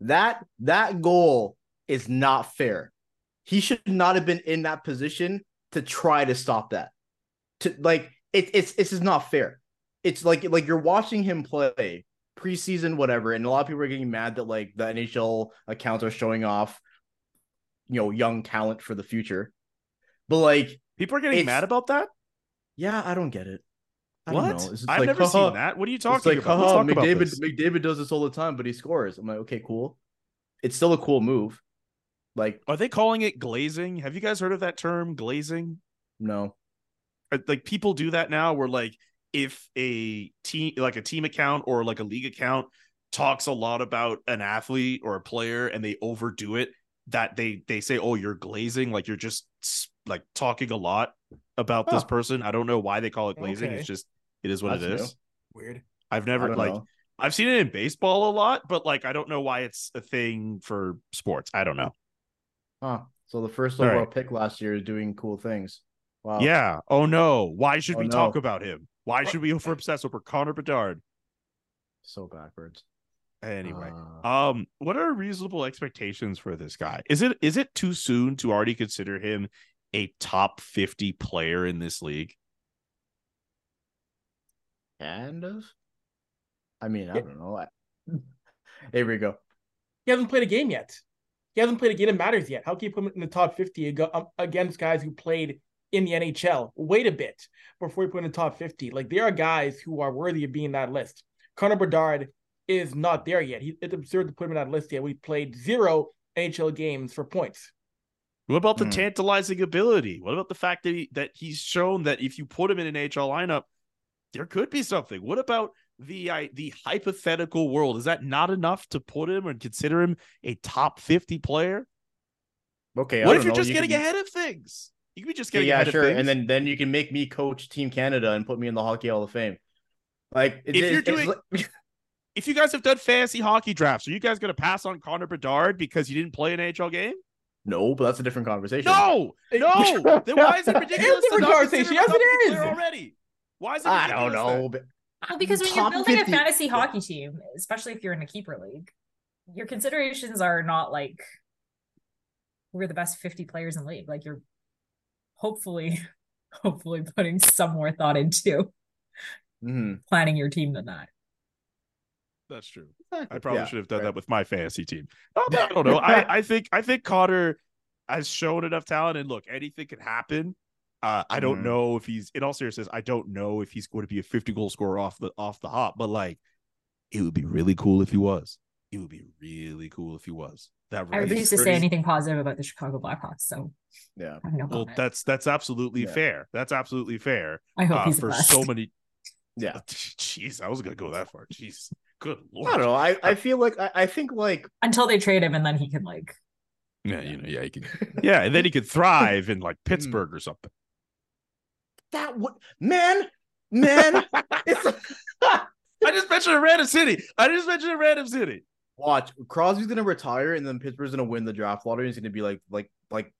Speaker 3: That that goal is not fair. He should not have been in that position to try to stop that. To like it, it's it's just not fair. It's like like you're watching him play preseason, whatever, and a lot of people are getting mad that like the NHL accounts are showing off, you know, young talent for the future. But like,
Speaker 1: People are getting mad about that.
Speaker 3: yeah, I don't get it. I don't
Speaker 1: What? I've
Speaker 3: like,
Speaker 1: never seen that. What are you talking
Speaker 3: like,
Speaker 1: about? Let's talk about
Speaker 3: McDavid,
Speaker 1: this.
Speaker 3: McDavid does this all the time, but he scores. I'm like, okay, cool. It's still a cool move. Like,
Speaker 1: Are they calling it glazing? Have you guys heard of that term, glazing?
Speaker 3: no.
Speaker 1: Like people do that now, where like if a team, like a team account or like a league account, talks a lot about an athlete or a player, and they overdo it, that they they say, "Oh, you're glazing," like you're just like talking a lot about this person. I don't know why they call it glazing.
Speaker 4: Okay.
Speaker 1: It's just it is what
Speaker 3: That's
Speaker 1: it
Speaker 3: new.
Speaker 4: Weird.
Speaker 1: I've never like
Speaker 3: know.
Speaker 1: I've seen it in baseball a lot, but like I don't know why it's a thing for sports. I don't know.
Speaker 3: Huh. So the first
Speaker 1: All
Speaker 3: overall
Speaker 1: right.
Speaker 3: pick last year is doing cool things. Wow.
Speaker 1: Yeah. Oh no. Why should
Speaker 3: Oh,
Speaker 1: we
Speaker 3: no.
Speaker 1: talk about him? Why should we over obsess over Connor Bedard?
Speaker 3: So backwards.
Speaker 1: Anyway.
Speaker 3: Uh,
Speaker 1: Um, what are reasonable expectations for this guy? Is it is it too soon to already consider him a top 50 player in this league?
Speaker 3: kind of. I mean, I don't know. I... <laughs> Here we go.
Speaker 4: He hasn't played a game yet. He hasn't played a game that matters yet. How can you put him in the top 50 um, against guys who played in the NHL? Wait a bit before you put him in the top 50. Like, there are guys who are worthy of being in that list. Connor Bedard is not there yet. He, it's absurd to put him in that list yet. We played zero NHL games for points.
Speaker 1: What about the
Speaker 3: Hmm.
Speaker 1: tantalizing ability? What about the fact that he, that he's shown that if you put him in an NHL lineup, there could be something. What about the uh, the hypothetical world? Is that not enough to put him and consider him a top 50 player?
Speaker 3: Okay. I
Speaker 1: what
Speaker 3: don't
Speaker 1: if you're
Speaker 3: know.
Speaker 1: just
Speaker 3: You
Speaker 1: getting
Speaker 3: can-
Speaker 1: ahead of things? You could be just getting
Speaker 3: yeah,
Speaker 1: ahead
Speaker 3: sure.
Speaker 1: of things. Yeah, sure.
Speaker 3: And then then you can make me coach Team Canada and put me in the Hockey Hall of Fame. Like
Speaker 1: If you're
Speaker 3: it's- it's
Speaker 1: doing-
Speaker 3: like- <laughs>
Speaker 1: if you guys have done fantasy hockey drafts, are you guys going to pass on Connor Bedard because you didn't play an NHL game?
Speaker 3: No, but that's a different conversation.
Speaker 1: No, no. <laughs> then why is it ridiculous?
Speaker 4: different
Speaker 1: to not
Speaker 4: conversation.
Speaker 1: consider
Speaker 4: Yes,
Speaker 1: him a
Speaker 4: it
Speaker 1: top 50
Speaker 4: is.
Speaker 1: player already. Why is it?
Speaker 3: I don't know. But
Speaker 2: Well, because when you're building
Speaker 3: 50
Speaker 2: a fantasy hockey team, especially if you're in a keeper league, your considerations are not like we're the best 50 players in the league. Like you're hopefully, <laughs> hopefully putting some more thought into
Speaker 3: Mhm.
Speaker 2: planning your team than that.
Speaker 1: That's true. I probably
Speaker 3: Yeah,
Speaker 1: should have done
Speaker 3: right.
Speaker 1: that with my fantasy team. Oh, I don't know. I, <laughs> I think I think Connor has shown enough talent, and look, anything can happen. Uh, I don't
Speaker 3: Mhm.
Speaker 1: know if he's in all seriousness. I don't know if he's going to be a 50 goal scorer off the off the hop, but like, it would be really cool if he was. It would be really cool if he was. That
Speaker 2: I refuse to say anything positive about the Chicago Blackhawks, so
Speaker 3: Yeah.
Speaker 2: No
Speaker 1: well,
Speaker 2: comment.
Speaker 1: that's that's absolutely
Speaker 3: Yeah.
Speaker 1: fair. That's absolutely fair.
Speaker 2: I hope
Speaker 1: Uh,
Speaker 2: he's the
Speaker 1: for
Speaker 2: best.
Speaker 1: so many.
Speaker 3: Yeah. <laughs>
Speaker 1: Jeez, I was gonna go that far. Jeez, good lord.
Speaker 3: I don't know. I, I feel like I, I think like
Speaker 2: until they trade him and then he can like
Speaker 1: Yeah, you know, yeah, he could. <laughs> Yeah, and then he could thrive in like hmm. Pittsburgh or something.
Speaker 3: that would man, man. <laughs> it's
Speaker 1: I just mentioned a random city. I just mentioned a random city.
Speaker 3: watch Crosby's gonna retire and then Pittsburgh's gonna win the draft lottery. He's gonna be like like like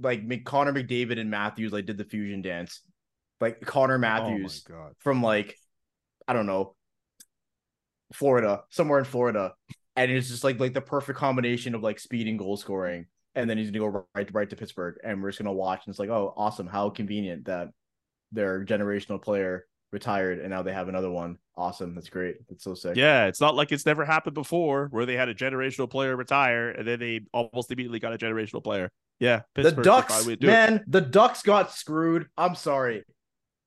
Speaker 3: like Mc- Connor McDavid and Matthews like did the fusion dance, like Connor
Speaker 1: oh Matthews Oh
Speaker 3: from like I don't know Florida, somewhere in Florida, and it's just like like the perfect combination of like speed and goal scoring. And then he's gonna go right right to Pittsburgh, and we're just gonna watch. And it's like, oh, awesome! How convenient that their generational player retired, and now they have another one. Awesome! That's great. That's so sick.
Speaker 1: Yeah, it's not like it's never happened before where they had a generational player retire and then they almost immediately got a generational player. Yeah,
Speaker 3: Pittsburgh
Speaker 1: the
Speaker 3: Ducks,
Speaker 1: fine way it.
Speaker 3: man, the Ducks got screwed. I'm sorry.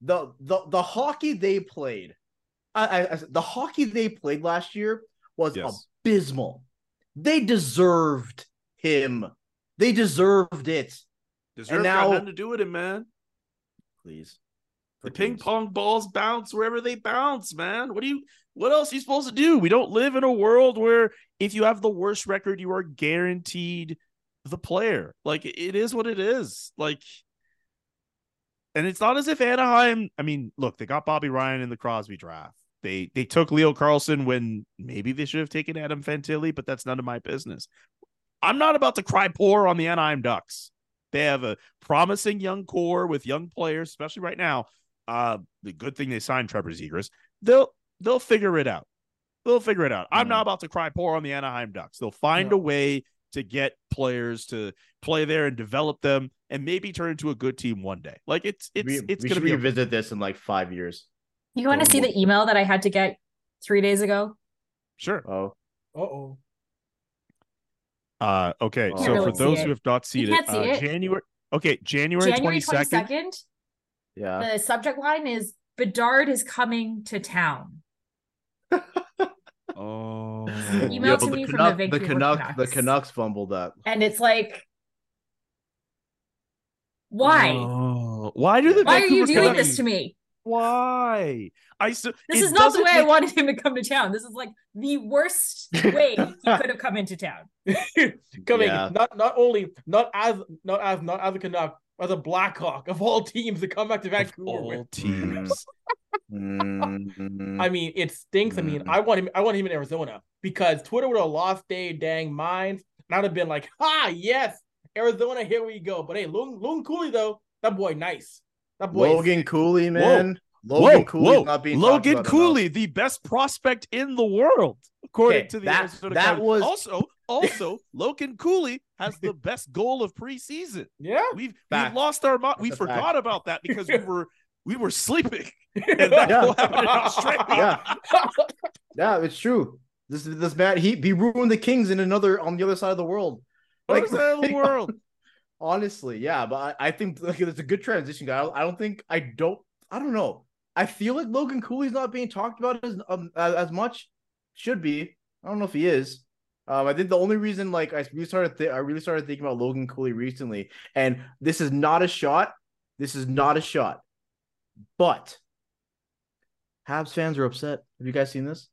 Speaker 3: The the the hockey they played, I, I, the hockey they played last year was
Speaker 1: Yes.
Speaker 3: abysmal. They deserved him. They deserved it.
Speaker 1: Deserve
Speaker 3: now-
Speaker 1: nothing to do with it, man.
Speaker 3: Please.
Speaker 1: The ping pong balls bounce wherever they bounce, man. What do you what else are you supposed to do? We don't live in a world where if you have the worst record, you are guaranteed the player. Like it is what it is. Like and it's not as if Anaheim, I mean, look, they got Bobby Ryan in the Crosby draft. They they took Leo Carlsson when maybe they should have taken Adam Fantilli, but that's none of my business. I'm not about to cry poor on the Anaheim Ducks. They have a promising young core with young players, especially right now. Uh, the good thing they signed Trevor Zegras. They'll they'll figure it out. They'll figure it out. I'm
Speaker 3: Mhm.
Speaker 1: not about to cry poor on the Anaheim Ducks. They'll find
Speaker 4: No.
Speaker 1: a way to get players to play there and develop them, and maybe turn into a good team one day. Like it's it's
Speaker 3: we,
Speaker 1: it's
Speaker 3: we
Speaker 1: gonna
Speaker 3: should
Speaker 1: be. a-
Speaker 3: revisit this in like five years.
Speaker 2: you want to see the email that I had to get three days ago?
Speaker 1: sure.
Speaker 3: Oh,
Speaker 4: Uh oh.
Speaker 1: Uh, okay.
Speaker 3: Can't
Speaker 1: so
Speaker 2: really
Speaker 1: for those
Speaker 2: it.
Speaker 1: who have not seen it,
Speaker 2: see
Speaker 1: uh,
Speaker 2: it.
Speaker 1: January. Okay, January
Speaker 2: January
Speaker 1: twenty second.
Speaker 2: 22nd.
Speaker 3: yeah.
Speaker 2: The subject line is Bedard is coming to town. <laughs>
Speaker 1: Oh,
Speaker 2: Email to
Speaker 3: the
Speaker 2: me from
Speaker 3: Canuck-
Speaker 2: the
Speaker 3: the
Speaker 2: Vancouver
Speaker 3: Canucks. The
Speaker 2: Canucks.
Speaker 3: Canucks fumbled that.
Speaker 2: And it's like, why?
Speaker 1: Oh, why do the
Speaker 2: why are you doing
Speaker 1: Canucks-
Speaker 2: this to me?
Speaker 1: Why? I so
Speaker 2: This is not the
Speaker 1: doesn't
Speaker 2: way I wanted him to come to town. This is like the worst way he could have come into town. <laughs>
Speaker 4: Coming
Speaker 3: Yeah.
Speaker 4: not not only not as not as not as a Canuck, as a Blackhawk of all <laughs> teams to come back to Vancouver.
Speaker 1: all
Speaker 4: with.
Speaker 1: teams. <laughs>
Speaker 3: Mm,
Speaker 4: I mean, it stinks. I mean,
Speaker 3: Mm.
Speaker 4: I want him. I want him in Arizona because Twitter would have lost their dang minds, and I'd have been like, "Ha, yes, Arizona, here we go." But hey, Logan, Logan Cooley though, that boy nice. That boy. is-
Speaker 3: Logan Cooley, man. Logan
Speaker 1: whoa,
Speaker 3: Cooley's
Speaker 1: whoa.
Speaker 3: not being
Speaker 1: Logan Cooley, the best prospect in the world, according
Speaker 3: Okay,
Speaker 1: to the
Speaker 3: that-
Speaker 1: Arizona
Speaker 3: that
Speaker 1: Cardinals.
Speaker 3: was-
Speaker 1: also also <laughs> Logan Cooley has the best goal of preseason.
Speaker 4: yeah.
Speaker 1: We've
Speaker 3: Fact.
Speaker 1: we lost our mind. We
Speaker 3: That's a fact.
Speaker 1: forgot about that because we were we were sleeping. <laughs> And that
Speaker 3: Yeah.
Speaker 1: goal happened in Australia.
Speaker 3: Yeah. <laughs> Yeah, it's true. This this man he he ruined the Kings in another on the other side of the world.
Speaker 1: Other side of the world.
Speaker 3: Honestly, yeah, but I, I think like, it's a good transition, guy. I don't, I don't think I don't I don't know. I feel like Logan Cooley's not being talked about as um, as, as much. Should be. I don't know if he is. Um, I think the only reason like I really started th- I really started thinking about Logan Cooley recently, and this is not a shot. This is not a shot. But Habs fans are upset. Have you guys seen this?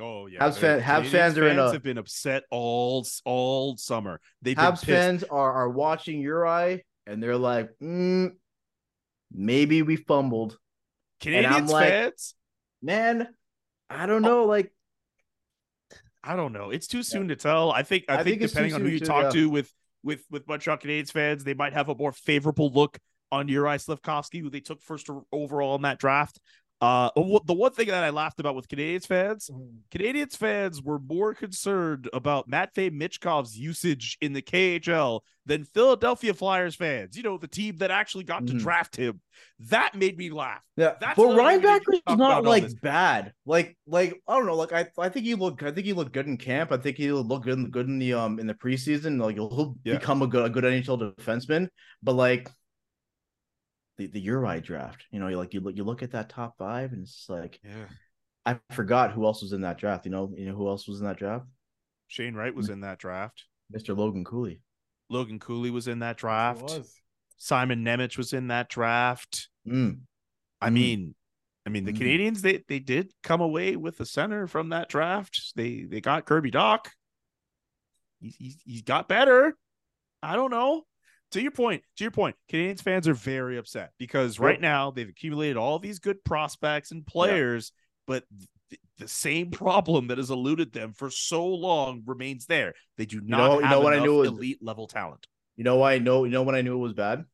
Speaker 1: Oh yeah,
Speaker 3: Habs fan- Habs fans are in a-
Speaker 1: have been upset all all summer. They've
Speaker 3: Habs fans are are watching Uri and they're like, mm, maybe we fumbled. and I'm
Speaker 1: Canadiens
Speaker 3: like-
Speaker 1: fans.
Speaker 3: Man, I don't know. Like,
Speaker 1: I don't know. It's too soon to tell. I think I,
Speaker 3: I
Speaker 1: think,
Speaker 3: think
Speaker 1: depending on who you talk
Speaker 3: yeah.
Speaker 1: to with with with Montreal Canadiens fans, they might have a more favorable look on Uri Slafkovsky, who they took first overall in that draft. Uh, the one thing that I laughed about with Canadiens fans, Canadiens fans were more concerned about Matvey Michkov's usage in the KHL than Philadelphia Flyers fans. You know, the team that actually got to
Speaker 3: Mhm.
Speaker 1: draft him. That made me laugh.
Speaker 3: yeah,
Speaker 1: That's
Speaker 3: but
Speaker 1: another
Speaker 3: Ryan
Speaker 1: thing we need to
Speaker 3: Backer's not like bad. Like, like I don't know. Like, I I think he looked. I think he looked good in camp. I think he looked good in, good in the um in the preseason. Like, he'll, he'll
Speaker 1: Yeah.
Speaker 3: become a good a good NHL defenseman. But like. The, the Uri draft, you know, you like you look you look at that top five, and it's like
Speaker 1: Yeah.
Speaker 3: I forgot who else was in that draft. You know, you know who else was in that draft?
Speaker 1: Shane Wright was in that draft.
Speaker 3: Mr. Logan Cooley.
Speaker 1: Logan Cooley was in that draft.
Speaker 4: was.
Speaker 1: Simon Nemec was in that draft.
Speaker 3: Mm.
Speaker 1: I
Speaker 3: Mm.
Speaker 1: mean, I mean the
Speaker 3: Mm.
Speaker 1: Canadiens they they did come away with a center from that draft. They they got Kirby Dach. He's he's, he's got better. I don't know. To your point, to your point, Canadiens fans are very upset because right
Speaker 3: Yep.
Speaker 1: now they've accumulated all these good prospects and players, but th- the same problem that has eluded them for so long remains there. They do not
Speaker 3: know- you
Speaker 1: have
Speaker 3: know what I knew was-
Speaker 1: elite level talent.
Speaker 3: You know why I know you know when I knew it was bad?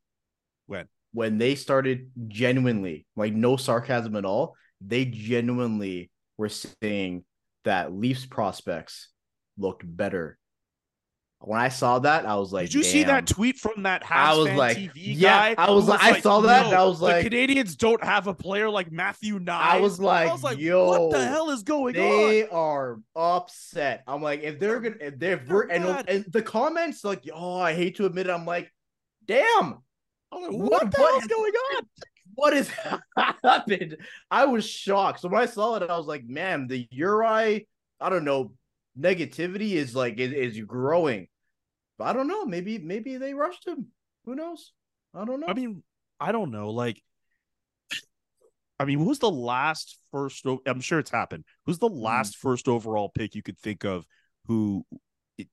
Speaker 1: When?
Speaker 3: When they started genuinely, like no sarcasm at all, they genuinely were saying that Leafs prospects looked better. When I saw that, I was like,
Speaker 1: Did you see that tweet from that Habs
Speaker 3: I was
Speaker 1: fan
Speaker 3: like,
Speaker 1: TV
Speaker 3: yeah,
Speaker 1: guy?
Speaker 3: I was like- I saw that and I was like-
Speaker 1: the Canadiens don't have a player like Matthew Knies.
Speaker 3: I was like,
Speaker 1: I was like,
Speaker 3: yo,
Speaker 1: what the hell is going
Speaker 3: they
Speaker 1: on?
Speaker 3: They are upset. I'm like, if they're gonna, if they're,
Speaker 1: They're
Speaker 3: and, and the comments, like, oh, I hate to admit it. I'm like, damn,
Speaker 1: I'm like,
Speaker 3: what-
Speaker 1: what, the
Speaker 3: hell
Speaker 1: is going <laughs> on?
Speaker 3: what has happened? I was shocked. So when I saw it, I was like, man, the Uri, I don't know, negativity is like is, is growing. But I don't know. Maybe maybe they rushed him. Who knows? I don't know.
Speaker 1: I mean, I don't know. Like, I mean, who's the last first? o- I'm sure it's happened. Who's the
Speaker 3: Mm.
Speaker 1: last first overall pick you could think of who,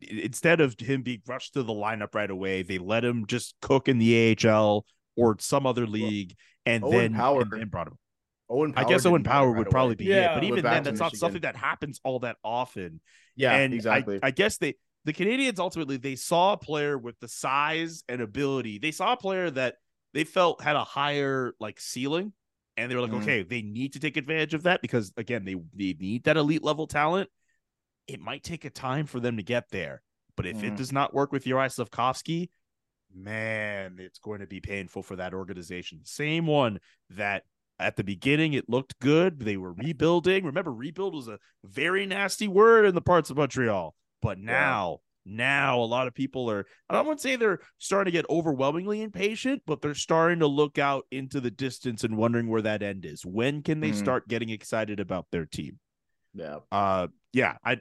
Speaker 1: instead of him being rushed to the lineup right away, they let him just cook in the AHL or some other league, and
Speaker 3: Owen
Speaker 1: then
Speaker 3: Power.
Speaker 1: and then brought him.
Speaker 3: Owen
Speaker 1: I guess Owen
Speaker 3: didn't get it
Speaker 1: Power
Speaker 3: right
Speaker 1: would
Speaker 3: away.
Speaker 1: probably be
Speaker 4: Yeah.
Speaker 1: it, but even then,
Speaker 3: to
Speaker 1: that's not
Speaker 3: Michigan.
Speaker 1: something that happens all that often.
Speaker 3: Yeah,
Speaker 1: and
Speaker 3: exactly.
Speaker 1: I, I guess they the Canadiens ultimately they saw a player with the size and ability. They saw a player that they felt had a higher like ceiling, and they were like,
Speaker 3: Mhm.
Speaker 1: okay, they need to take advantage of that because again, they they need that elite level talent. It might take a time for them to get there, but if it
Speaker 3: Mhm.
Speaker 1: does not work with Uri Slafkovsky, man, it's going to be painful for that organization. Same one that at the beginning it looked good. They were rebuilding. Remember, rebuild was a very nasty word in the parts of Montreal. But now, now a lot of people are I don't want to say they're starting to get overwhelmingly impatient, but they're starting to look out into the distance and wondering where that end is. When can they
Speaker 3: Mhm.
Speaker 1: start getting excited about their team?
Speaker 3: Yeah.
Speaker 1: Uh yeah, I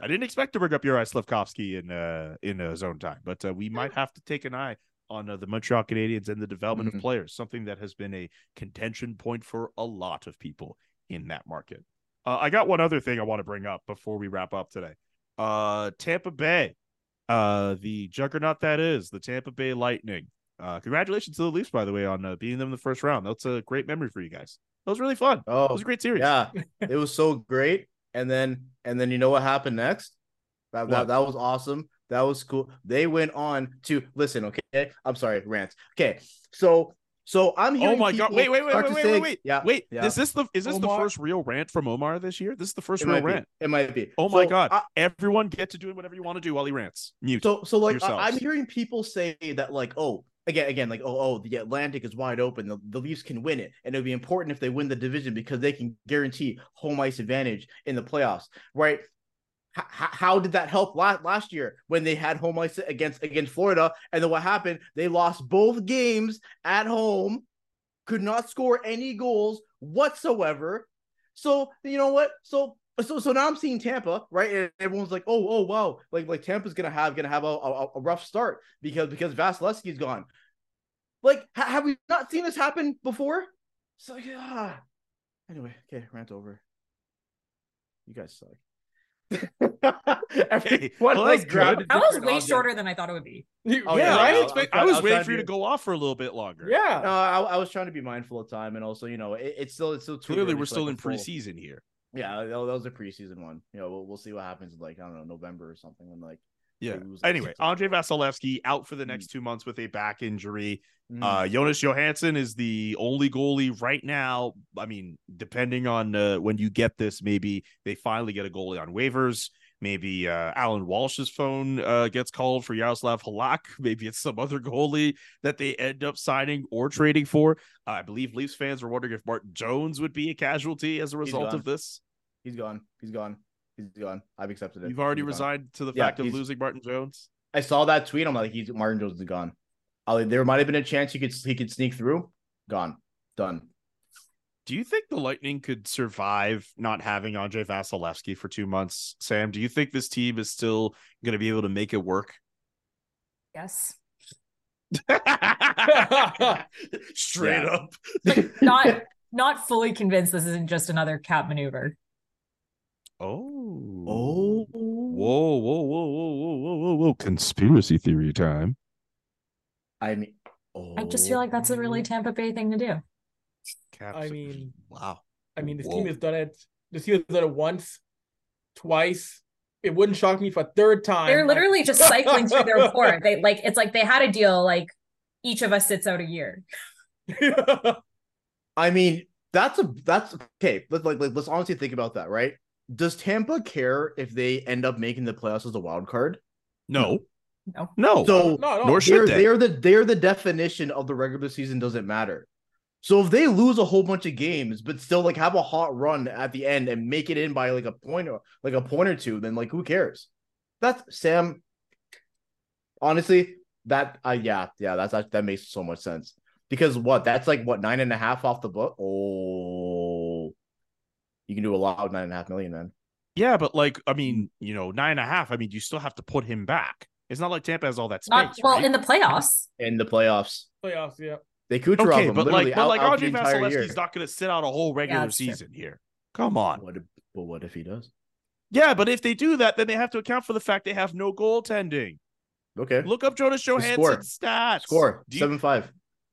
Speaker 1: I didn't expect to bring up Uri Slafkovsky in uh in uh, zone time, but uh, we might have to take an eye on uh, the Montreal Canadiens and the development
Speaker 3: Mhm.
Speaker 1: of players, something that has been a contention point for a lot of people in that market. Uh, I got one other thing I want to bring up before we wrap up today. Uh, Tampa Bay, uh, the juggernaut that is the Tampa Bay Lightning. Uh, congratulations to the Leafs, by the way, on uh, beating them in the first round. That's a great memory for you guys. That was really fun. Oh, It
Speaker 3: Oh,
Speaker 1: was a great series.
Speaker 3: yeah. <laughs> it was so great. And then and then you know what happened next? That, that, that was awesome. That was cool. They went on to listen, okay? I'm sorry, rants. Okay. So so I'm
Speaker 1: here.
Speaker 3: Oh
Speaker 1: my god! Wait, wait, wait, wait, wait, wait, wait,
Speaker 3: Yeah.
Speaker 1: wait.
Speaker 3: yeah.
Speaker 1: Is this the is this the first real rant from Omar this year? This is the first
Speaker 3: it
Speaker 1: real
Speaker 3: might be.
Speaker 1: rant.
Speaker 3: It might be.
Speaker 1: Oh my god!
Speaker 3: I-
Speaker 1: Everyone get to doing whatever you want to do while he rants. Mute.
Speaker 3: So so like I,
Speaker 1: yourselves.
Speaker 3: I'm hearing people say that like oh again again like oh oh the Atlantic is wide open the, the Leafs can win it and it'll be important if they win the division because they can guarantee home ice advantage in the playoffs right H- how did that help last last year when they had home ice against against Florida and then what happened they lost both games at home could not score any goals whatsoever so you know what so so so now I'm seeing Tampa, right? And everyone's like, oh, oh, wow, like like Tampa's gonna have gonna have a, a, a rough start because because Vasilevskiy's gone. Like, ha- have we not seen this happen before? So yeah. Anyway, okay, rant over. You guys suck. <laughs>
Speaker 1: Okay,
Speaker 3: Everyone
Speaker 1: well,
Speaker 3: like
Speaker 1: that's good.
Speaker 2: That was way
Speaker 3: object.
Speaker 2: shorter than I thought it would be.
Speaker 3: Oh,
Speaker 1: yeah,
Speaker 3: yeah,
Speaker 1: I,
Speaker 3: I-
Speaker 1: expect-
Speaker 3: I
Speaker 1: I
Speaker 3: was
Speaker 1: was
Speaker 3: I was
Speaker 1: waiting for you
Speaker 3: to-
Speaker 1: to go off for a little bit longer.
Speaker 3: No,
Speaker 4: Yeah.
Speaker 3: I, I was trying to be mindful of time, and also, you know, it, it's still it's still too
Speaker 1: Clearly, we're still
Speaker 3: like,
Speaker 1: in
Speaker 3: a full-
Speaker 1: preseason here.
Speaker 3: Yeah, that, that was a preseason one. You know, we'll, we'll see what happens in like I don't know November or something when like
Speaker 1: Yeah.
Speaker 3: Maybe was like
Speaker 1: Anyway, Andrei Vasilevskiy out for the
Speaker 3: Mm.
Speaker 1: next two months with a back injury.
Speaker 3: mm,
Speaker 1: Uh, Jonas Johansson is the only goalie right now. I mean, depending on uh, when you get this, maybe they finally get a goalie on waivers. Maybe uh, Allan Walsh's phone uh, gets called for Jaroslav Halak. <laughs> Maybe it's some other goalie that they end up signing or trading for. Uh, I believe Leafs fans were wondering if Martin Jones would be a casualty as a result of this.
Speaker 3: he's gone. He's gone. He's gone. I've accepted it.
Speaker 1: You've already
Speaker 3: He's gone.
Speaker 1: resigned to the
Speaker 3: Yeah,
Speaker 1: fact of losing Martin Jones.
Speaker 3: I saw that tweet. I'm like, he's Martin Jones is gone. i there might have been a chance he could he could sneak through. Gone. Done.
Speaker 1: Do you think the Lightning could survive not having Andrei Vasilevskiy for two months, Sam? Do you think this team is still going to be able to make it work?
Speaker 2: Yes. <laughs>
Speaker 1: Straight
Speaker 3: Yeah.
Speaker 1: up.
Speaker 2: Not not fully convinced this isn't just another cap maneuver.
Speaker 1: Oh.
Speaker 3: Oh.
Speaker 1: Whoa, whoa, whoa, whoa, whoa, whoa, whoa, whoa. Conspiracy theory time.
Speaker 3: I mean, oh.
Speaker 2: I just feel like that's a really oh. Tampa Bay thing to do.
Speaker 1: Caps
Speaker 4: I mean-
Speaker 1: wow.
Speaker 4: I mean, this
Speaker 1: Whoa.
Speaker 4: team has done it. This team has done it once, twice. It wouldn't shock me if a third time.
Speaker 2: They're literally just <laughs> cycling through their report. They like it's like they had a deal like each of us sits out a year. <laughs>
Speaker 3: I mean, that's a that's okay. Let's like, like let's honestly think about that, right? Does Tampa care if they end up making the playoffs as a wild card?
Speaker 1: No.
Speaker 2: No.
Speaker 1: No.
Speaker 3: So
Speaker 4: no, no.
Speaker 1: Nor
Speaker 3: they're
Speaker 1: should they.
Speaker 3: they're the they're the definition of the regular season doesn't matter. So if they lose a whole bunch of games, but still like have a hot run at the end and make it in by like a point or like a point or two, then like who cares? That's Sam. Honestly, that uh, yeah yeah that's that makes so much sense because what that's like what nine and a half off the book. Oh, you can do a lot with nine and a half million, man.
Speaker 1: Yeah, but like, I mean, you know, nine and a half. I mean, you still have to put him back. It's not like Tampa has all that space.
Speaker 2: Not well
Speaker 1: right?
Speaker 2: in the playoffs.
Speaker 3: In the playoffs,
Speaker 4: playoffs. Yeah.
Speaker 3: they Kucherov
Speaker 1: okay,
Speaker 3: him
Speaker 1: but like, but
Speaker 3: out-
Speaker 1: like
Speaker 3: out
Speaker 1: Andrei
Speaker 3: the entire year.
Speaker 1: Vasilevskiy's not going to sit out a whole regular
Speaker 2: that's true.
Speaker 1: season here. Come on.
Speaker 3: What if, but what if he does?
Speaker 1: Yeah, but if they do that, then they have to account for the fact they have no goaltending.
Speaker 3: Okay.
Speaker 1: Look up Jonas
Speaker 3: score.
Speaker 1: Johansson's stats.
Speaker 3: Score
Speaker 1: Do you-
Speaker 3: seven five.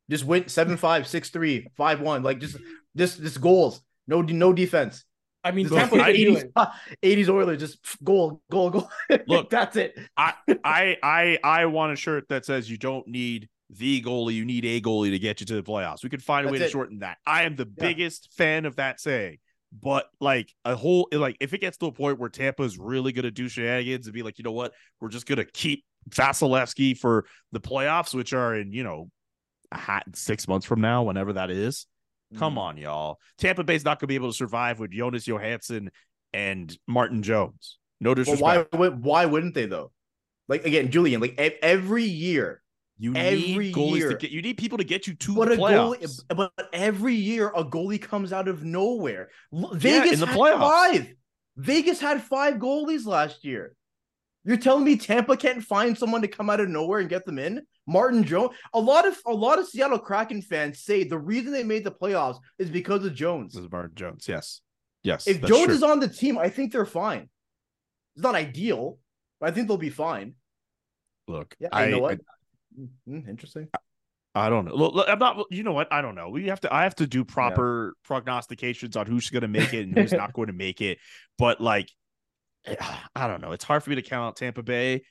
Speaker 3: Just win seven five six three five one. Like just just just goals. No no defense.
Speaker 4: I mean,
Speaker 3: Just
Speaker 4: Tampa's
Speaker 1: I-
Speaker 4: been doing.
Speaker 3: 80s, 80s Oilers just goal goal goal. <laughs>
Speaker 1: Look.
Speaker 3: that's it.
Speaker 1: I <laughs> I I I want a shirt that says you don't need the goalie, you need a goalie to get you to the playoffs. We could find a way
Speaker 3: That's
Speaker 1: to shorten that. I am the
Speaker 3: Yeah.
Speaker 1: biggest fan of that saying. But like a whole like if it gets to a point where Tampa is really gonna do shenanigans and be like, you know what, we're just gonna keep Vasilevskiy for the playoffs, which are in, you know, a hat six months from now, whenever that is. Come
Speaker 3: Mm.
Speaker 1: on, y'all. Tampa Bay's not gonna be able to survive with Jonas Johansson and Martin Jones. No
Speaker 3: Well,
Speaker 1: disrespect.
Speaker 3: why would why wouldn't they though? Like again, Julian, like every year,
Speaker 1: You
Speaker 3: Every
Speaker 1: need goalies
Speaker 3: year.
Speaker 1: to get. You need people to get you to
Speaker 3: but
Speaker 1: the
Speaker 3: a goalie, but every year a goalie comes out of nowhere. L-
Speaker 1: Yeah,
Speaker 3: Vegas
Speaker 1: in the
Speaker 3: had
Speaker 1: playoffs.
Speaker 3: five. Vegas had five goalies last year. You're telling me Tampa can't find someone to come out of nowhere and get them in? Martin Jones. A lot of a lot of Seattle Kraken fans say the reason they made the playoffs is because of Jones.
Speaker 1: This is Martin Jones. Yes, yes.
Speaker 3: If Jones
Speaker 1: true.
Speaker 3: is on the team, I think they're fine. It's not ideal, but I think they'll be fine.
Speaker 1: look,
Speaker 3: Yeah,
Speaker 1: I
Speaker 3: you know
Speaker 1: I-
Speaker 3: what? Mm, interesting.
Speaker 1: I don't know. Look, I'm not. You know what? I don't know. We have to. I have to do proper prognostications on who's going to make it and who's not going to make it. But like, <sighs> I don't know. It's hard for me to count out Tampa Bay,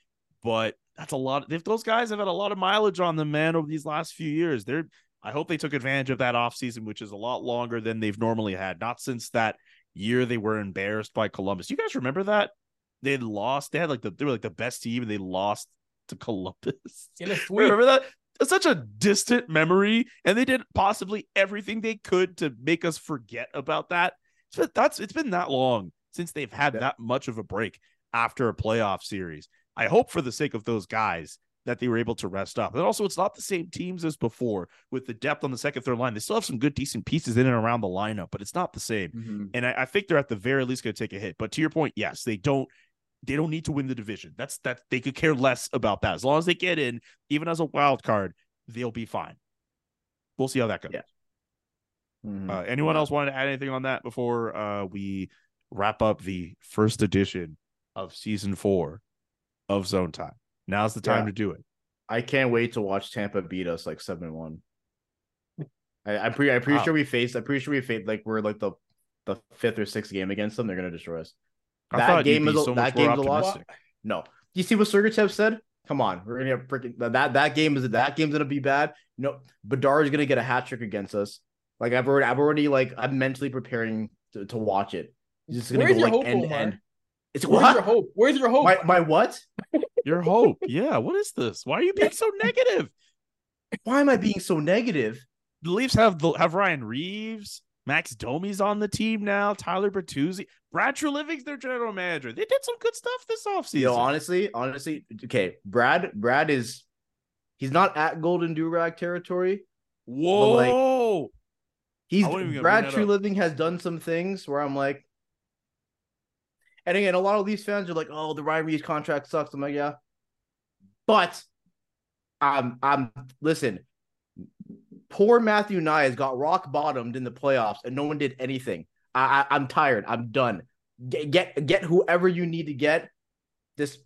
Speaker 1: but that's a lot. If those guys have had a lot of mileage on them, man, over these last few years, they're. I hope they took advantage of that offseason, which is a lot longer than they've normally had. Not since that year they were embarrassed by Columbus. You guys remember that? They lost. They had like the they were like the best team, and they lost to Columbus.
Speaker 4: In a <laughs> sweep.
Speaker 1: Remember that? It's such a distant memory, and they did possibly everything they could to make us forget about that. It's that's it's been that long since they've had
Speaker 3: Yeah.
Speaker 1: that much of a break after a playoff series. I hope for the sake of those guys that they were able to rest up. And also, it's not the same teams as before with the depth on the second, third line. They still have some good, decent pieces in and around the lineup, but it's not the same.
Speaker 3: Mhm.
Speaker 1: And I, I think they're at the very least going to take a hit. But to your point, yes, they don't. They don't need to win the division. That's that. They could care less about that. As long as they get in, even as a wild card, they'll be fine. We'll see how that goes.
Speaker 3: Yeah. Mhm.
Speaker 1: Uh, anyone
Speaker 3: Yeah.
Speaker 1: else want to add anything on that before uh, we wrap up the first edition of season four of Zone Time? Now's the time
Speaker 3: Yeah.
Speaker 1: to do it.
Speaker 3: I can't wait to watch Tampa beat us like seven one. I, I'm pretty. I'm pretty
Speaker 1: Wow.
Speaker 3: sure we faced. I'm pretty sure we faced like we're like the the fifth or sixth game against them. They're gonna destroy us.
Speaker 1: I
Speaker 3: That game is
Speaker 1: so
Speaker 3: that game's a loss. No. You see what Sergachev said? Come on, we're gonna get freaking that that game is that game's gonna be bad. No, Bedard is gonna get a hat trick against us. Like I've already, I've already like I'm mentally preparing to, to watch it. He's just gonna
Speaker 4: Where's
Speaker 3: go
Speaker 4: your
Speaker 3: like
Speaker 4: hope,
Speaker 3: end to end. It's
Speaker 4: Where's
Speaker 3: what?
Speaker 4: your hope? Where's your hope?
Speaker 3: My my what? <laughs>
Speaker 1: Your hope. Yeah. What is this? Why are you being so negative?
Speaker 3: Why am I being so negative?
Speaker 1: the Leafs have the have Ryan Reaves, Max Domi's on the team now, Tyler Bertuzzi, Brad Treliving's their general manager. They did some good stuff this offseason.
Speaker 3: You know, honestly, honestly, okay. Brad, Brad is he's not at Golden Durag territory.
Speaker 1: Whoa.
Speaker 3: like- He's
Speaker 1: I wasn't even gonna
Speaker 3: Brad True. Living has done some things where I'm like, and again, a lot of these fans are like, "Oh, the Ryan Reaves contract sucks." I'm like, "Yeah," but I'm I'm listen. Poor Matthew Knies got rock bottomed in the playoffs, and no one did anything. I, I I'm tired. I'm done. Get, get get whoever you need to get. This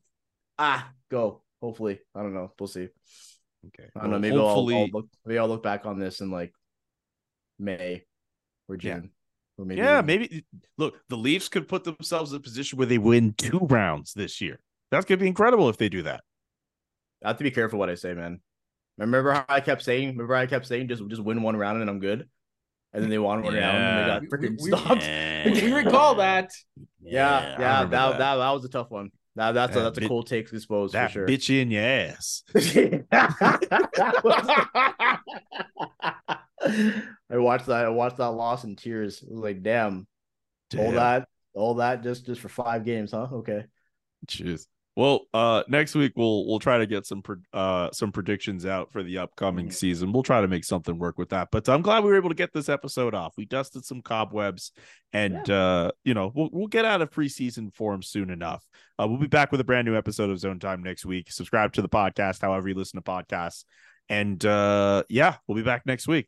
Speaker 3: ah go. Hopefully, I don't know. We'll see.
Speaker 1: okay.
Speaker 3: I don't know.
Speaker 1: Well,
Speaker 3: Maybe I'll, I'll look. Maybe I'll look back on this in like May or June. Or maybe
Speaker 1: yeah, maybe look, the Leafs could put themselves in a position where they win two rounds this year. That's gonna be incredible if they do that.
Speaker 3: I have to be careful what I say, man. Remember how I kept saying? Remember how I kept saying just just win one round and I'm good, and then they won one round and they got freaking stopped. <laughs>
Speaker 4: we recall that.
Speaker 3: Yeah,
Speaker 1: I
Speaker 3: yeah, that,
Speaker 1: remember
Speaker 3: that that was a tough one. That that's a
Speaker 1: That
Speaker 3: that's a cool take to expose
Speaker 1: that
Speaker 3: for sure.
Speaker 1: bitch in your ass. <laughs> <laughs>
Speaker 3: I watched that. I watched that loss in tears. It was like, damn, all that, all that, just just for five games, huh? Okay.
Speaker 1: Jeez. Well, uh, next week we'll we'll try to get some uh some predictions out for the upcoming
Speaker 3: Mhm.
Speaker 1: season. We'll try to make something work with that. But I'm glad we were able to get this episode off. We dusted some cobwebs, and uh, you know, we'll we'll get out of preseason form soon enough. Uh, we'll be back with a brand new episode of Zone Time next week. Subscribe to the podcast, however you listen to podcasts, and uh, yeah, we'll be back next week.